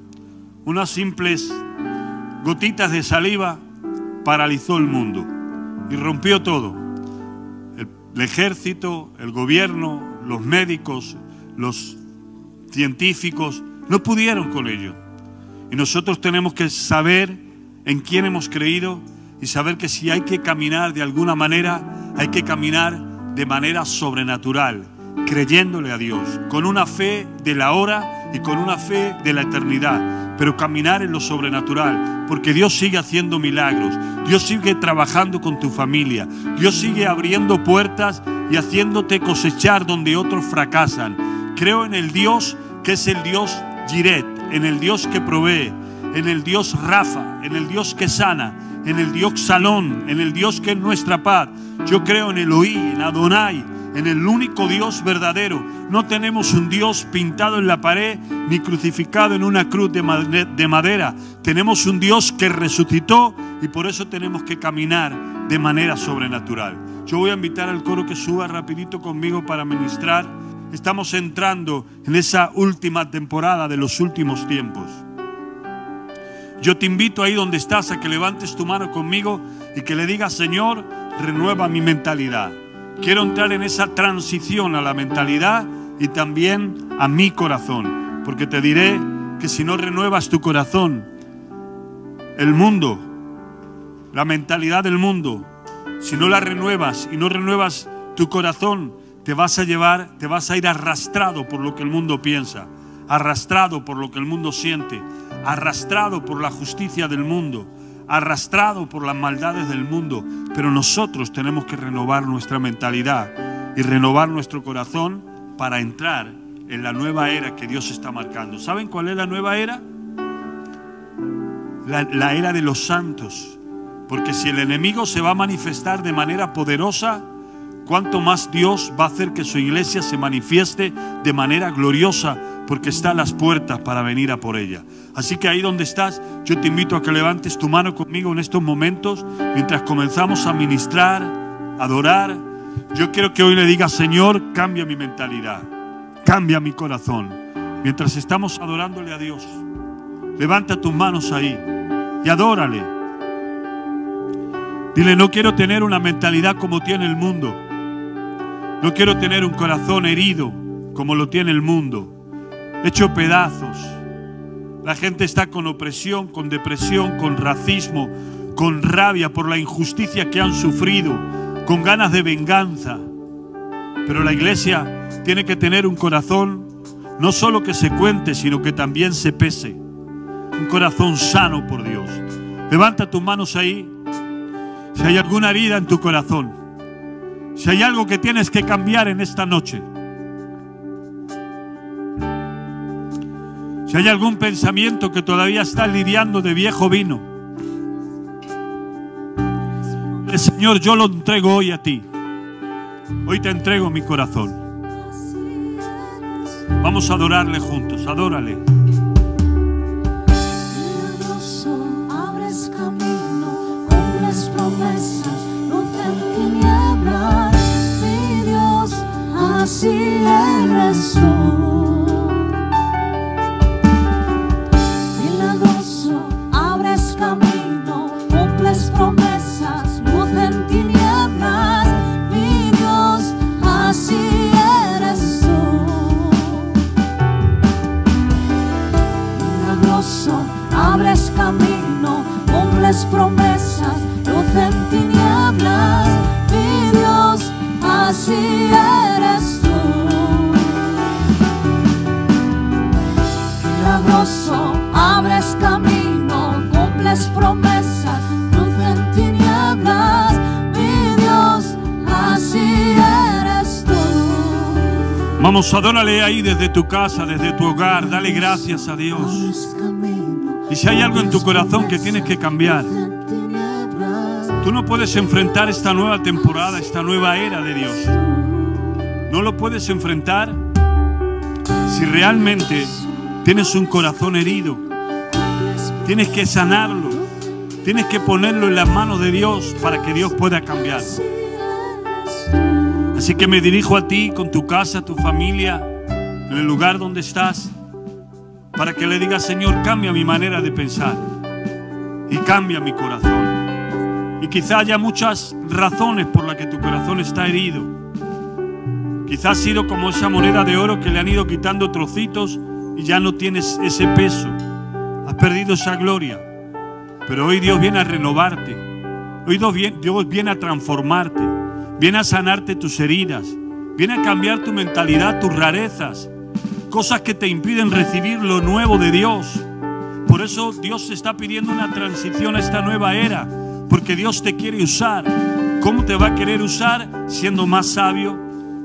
Unas simples gotitas de saliva paralizó el mundo y rompió todo. El, ejército, el gobierno, los médicos, los científicos, no pudieron con ello. Y nosotros tenemos que saber en quién hemos creído y saber que si hay que caminar de alguna manera, hay que caminar de manera sobrenatural, creyéndole a Dios, con una fe de la hora y con una fe de la eternidad, pero caminar en lo sobrenatural, porque Dios sigue haciendo milagros, Dios sigue trabajando con tu familia, Dios sigue abriendo puertas y haciéndote cosechar donde otros fracasan. Creo en el Dios que es el Dios Jiret, en el Dios que provee, en el Dios Rafa, en el Dios que sana, en el Dios Salón, en el Dios que es nuestra paz. Yo creo en Eloí, en Adonai, en el único Dios verdadero. No tenemos un Dios pintado en la pared ni crucificado en una cruz de made- de madera. Tenemos un Dios que resucitó y por eso tenemos que caminar de manera sobrenatural. Yo voy a invitar al coro que suba rapidito conmigo para ministrar. Estamos entrando en esa última temporada de los últimos tiempos. Yo te invito ahí donde estás a que levantes tu mano conmigo y que le digas, Señor, renueva mi mentalidad. Quiero entrar en esa transición a la mentalidad y también a mi corazón. Porque te diré que si no renuevas tu corazón, el mundo, la mentalidad del mundo, si no la renuevas y no renuevas tu corazón, te vas a llevar, te vas a ir arrastrado por lo que el mundo piensa, arrastrado por lo que el mundo siente, arrastrado por la justicia del mundo, arrastrado por las maldades del mundo. Pero nosotros tenemos que renovar nuestra mentalidad y renovar nuestro corazón para entrar en la nueva era que Dios está marcando. ¿Saben cuál es la nueva era? La, la era de los santos. Porque si el enemigo se va a manifestar de manera poderosa, cuánto más Dios va a hacer que su iglesia se manifieste de manera gloriosa, porque está las puertas para venir a por ella. Así que ahí donde estás, yo te invito a que levantes tu mano conmigo en estos momentos, mientras comenzamos a ministrar, a adorar. Yo quiero que hoy le digas, Señor, cambia mi mentalidad, cambia mi corazón. Mientras estamos adorándole a Dios, levanta tus manos ahí y adórale. Dile, no quiero tener una mentalidad como tiene el mundo. No quiero tener un corazón herido como lo tiene el mundo, hecho pedazos. La gente está con opresión, con depresión, con racismo, con rabia por la injusticia que han sufrido, con ganas de venganza. Pero la iglesia tiene que tener un corazón no solo que se cuente, sino que también se pese. Un corazón sano por Dios. Levanta tus manos ahí. Si hay alguna herida en tu corazón, si hay algo que tienes que cambiar en esta noche, si hay algún pensamiento que todavía estás lidiando de viejo vino, el Señor, yo lo entrego hoy a ti. Hoy te entrego mi corazón. Vamos a adorarle juntos, adórale. Abres camino, cumples promesas, tinieblas, mi Dios, así eres tú. abres camino, cumples promesas, luz en tinieblas, mi Dios, así eres tú. Vamos, adórale ahí desde tu casa, desde tu hogar, dale gracias a Dios. Y si hay algo en tu corazón que tienes que cambiar, tú no puedes enfrentar esta nueva temporada, esta nueva era de Dios. No lo puedes enfrentar si realmente tienes un corazón herido. Tienes que sanarlo. Tienes que ponerlo en las manos de Dios para que Dios pueda cambiar. Así que me dirijo a ti con tu casa, tu familia, en el lugar donde estás, para que le digas, Señor, cambia mi manera de pensar y cambia mi corazón. Y quizá haya muchas razones por las que tu corazón está herido. Quizá ha sido como esa moneda de oro que le han ido quitando trocitos y ya no tienes ese peso. Has perdido esa gloria. Pero hoy Dios viene a renovarte. Hoy Dios viene a transformarte. Viene a sanarte tus heridas. Viene a cambiar tu mentalidad, tus rarezas. Cosas que te impiden recibir lo nuevo de Dios. Por eso Dios está pidiendo una transición a esta nueva era. Porque Dios te quiere usar. ¿Cómo te va a querer usar? Siendo más sabio,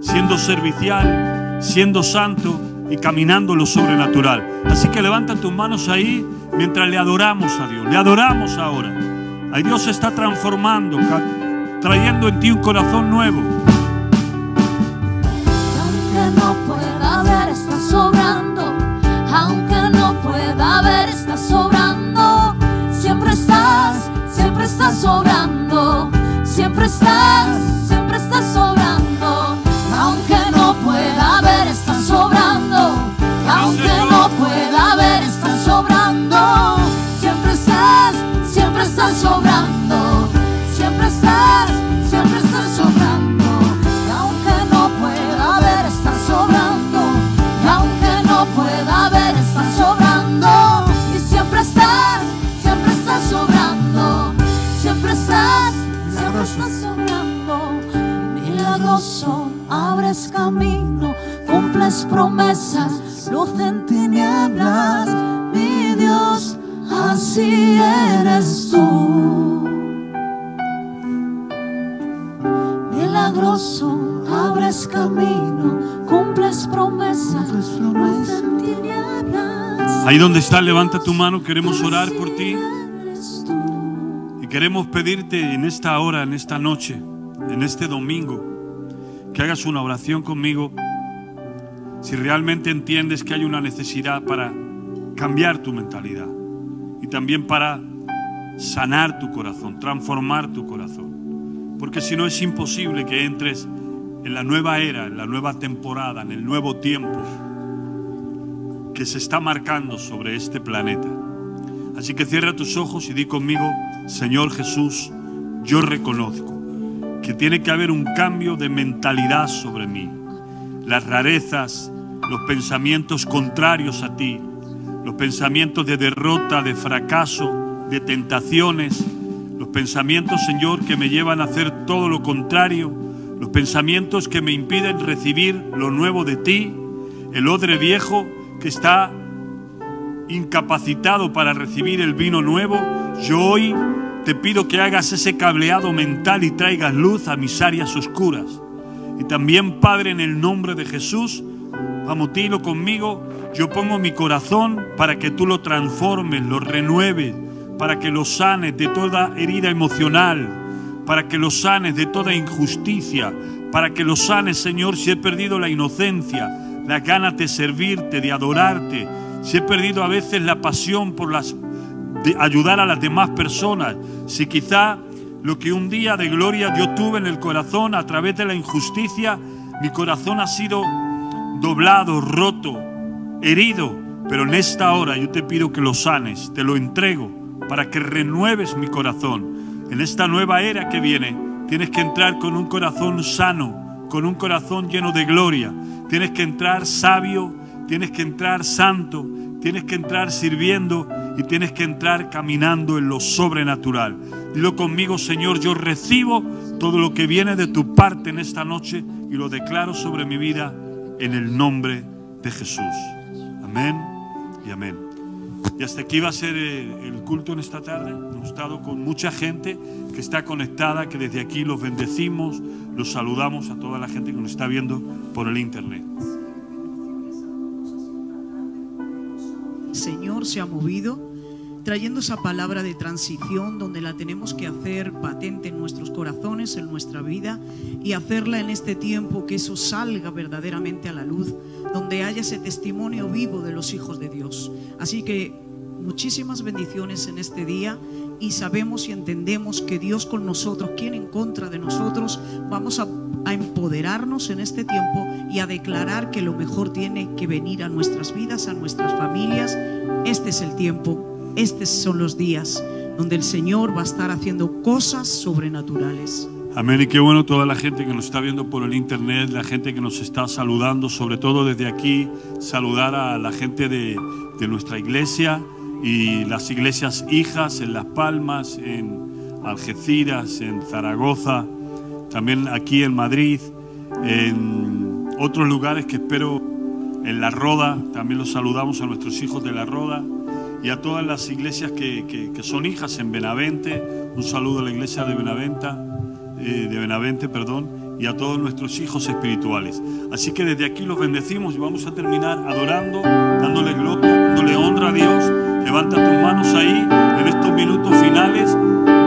siendo servicial, siendo santo y caminando lo sobrenatural. Así que levanta tus manos ahí mientras le adoramos a Dios. Le adoramos ahora. Ahí Dios se está transformando trayendo en ti un corazón nuevo. Aunque no pueda ver, está sobrando. Aunque no pueda ver, está sobrando. Siempre estás, siempre estás sobrando. Siempre estás Ahí donde estás, levanta tu mano, queremos orar por ti. Y queremos pedirte en esta hora, en esta noche, en este domingo, que hagas una oración conmigo. Si realmente entiendes que hay una necesidad para cambiar tu mentalidad y también para sanar tu corazón, transformar tu corazón. Porque si no es imposible que entres en la nueva era, en la nueva temporada, en el nuevo tiempo que se está marcando sobre este planeta. Así que cierra tus ojos y di conmigo, Señor Jesús, yo reconozco que tiene que haber un cambio de mentalidad sobre mí. Las rarezas, los pensamientos contrarios a ti, los pensamientos de derrota, de fracaso, de tentaciones, los pensamientos, Señor, que me llevan a hacer todo lo contrario, los pensamientos que me impiden recibir lo nuevo de ti, el odre viejo que está incapacitado para recibir el vino nuevo, yo hoy te pido que hagas ese cableado mental y traigas luz a mis áreas oscuras. Y también, Padre, en el nombre de Jesús, vamos, dilo conmigo, yo pongo mi corazón para que tú lo transformes, lo renueves, para que lo sanes de toda herida emocional, para que lo sanes de toda injusticia, para que lo sanes, Señor, si he perdido la inocencia, las ganas de servirte, de adorarte, si he perdido a veces la pasión por las, ayudar a las demás personas, si quizá lo que un día de gloria yo tuve en el corazón a través de la injusticia, mi corazón ha sido doblado, roto, herido, pero en esta hora yo te pido que lo sanes, te lo entrego para que renueves mi corazón. En esta nueva era que viene, tienes que entrar con un corazón sano, con un corazón lleno de gloria. Tienes que entrar sabio, tienes que entrar santo, tienes que entrar sirviendo y tienes que entrar caminando en lo sobrenatural. Dilo conmigo, Señor, yo recibo todo lo que viene de tu parte en esta noche y lo declaro sobre mi vida en el nombre de Jesús. Amén y amén. Y hasta aquí va a ser eh, el culto en esta tarde. Hemos estado con mucha gente que está conectada, que desde aquí los bendecimos, los saludamos a toda la gente que nos está viendo por el internet. Señor se ha movido trayendo esa palabra de transición donde la tenemos que hacer patente en nuestros corazones, en nuestra vida y hacerla en este tiempo que eso salga verdaderamente a la luz, donde haya ese testimonio vivo de los hijos de Dios. Así que muchísimas bendiciones en este día y sabemos y entendemos que Dios con nosotros, quien en contra de nosotros, vamos a, a empoderarnos en este tiempo y a declarar que lo mejor tiene que venir a nuestras vidas, a nuestras familias. Este es el tiempo estos son los días donde el Señor va a estar haciendo cosas sobrenaturales. Amén. Y qué bueno toda la gente que nos está viendo por el internet, la gente que nos está saludando, sobre todo desde aquí, saludar a la gente de, de nuestra iglesia y las iglesias hijas en Las Palmas, en Algeciras, en Zaragoza, también aquí en Madrid, en otros lugares que espero en La Roda, también los saludamos a nuestros hijos de La Roda y a todas las iglesias que, que, son hijas en Benavente. Un saludo a la iglesia de Benaventa, eh, de Benavente, perdón, y a todos nuestros hijos espirituales. Así que desde aquí los bendecimos y vamos a terminar adorando, dándole gloria, dándole honra a Dios. Levanta tus manos ahí en estos minutos finales.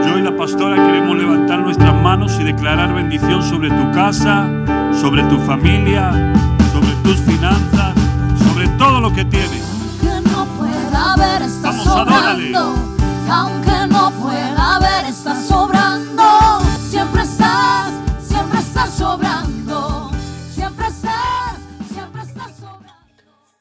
Yo y la pastora queremos levantar nuestras manos y declarar bendición sobre tu casa, sobre tu familia, sobre tus finanzas, sobre todo lo que tienes. Ver, está sobrando. Aunque no pueda ver, está sobrando. Siempre estás, siempre estás sobrando. Siempre estás, siempre estás sobrando.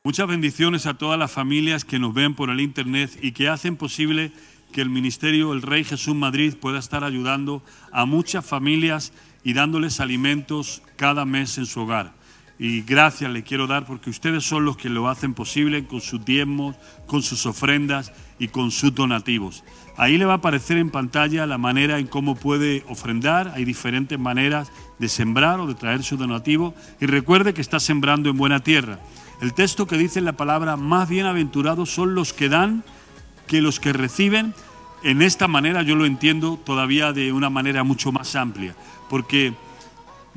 Muchas bendiciones a todas las familias que nos ven por el internet y que hacen posible que el ministerio El Rey Jesús Madrid pueda estar ayudando a muchas familias y dándoles alimentos cada mes en su hogar. Y gracias le quiero dar porque ustedes son los que lo hacen posible con sus diezmos, con sus ofrendas y con sus donativos. Ahí le va a aparecer en pantalla la manera en cómo puede ofrendar. Hay diferentes maneras de sembrar o de traer su donativo. Y recuerde que está sembrando en buena tierra. El texto que dice la palabra, más bienaventurados son los que dan que los que reciben. En esta manera yo lo entiendo todavía de una manera mucho más amplia. Porque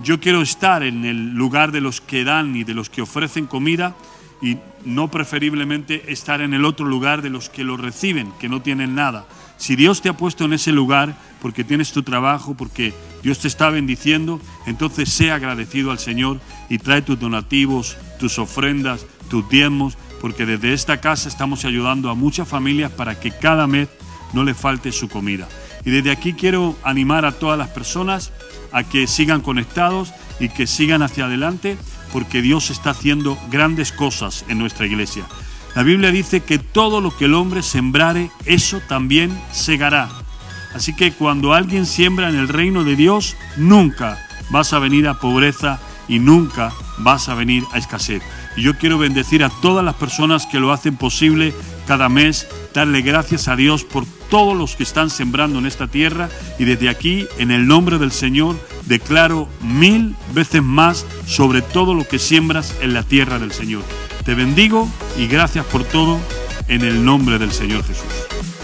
yo quiero estar en el lugar de los que dan y de los que ofrecen comida y no preferiblemente estar en el otro lugar de los que lo reciben, que no tienen nada. Si Dios te ha puesto en ese lugar porque tienes tu trabajo, porque Dios te está bendiciendo, entonces sea agradecido al Señor y trae tus donativos, tus ofrendas, tus diezmos, porque desde esta casa estamos ayudando a muchas familias para que cada mes no le falte su comida. Y desde aquí quiero animar a todas las personas a que sigan conectados y que sigan hacia adelante porque Dios está haciendo grandes cosas en nuestra iglesia. La Biblia dice que todo lo que el hombre sembrare, eso también segará. Así que cuando alguien siembra en el reino de Dios, nunca vas a venir a pobreza y nunca vas a venir a escasez. Y yo quiero bendecir a todas las personas que lo hacen posible cada mes, darle gracias a Dios por todos los que están sembrando en esta tierra y desde aquí, en el nombre del Señor, declaro mil veces más sobre todo lo que siembras en la tierra del Señor. Te bendigo y gracias por todo en el nombre del Señor Jesús.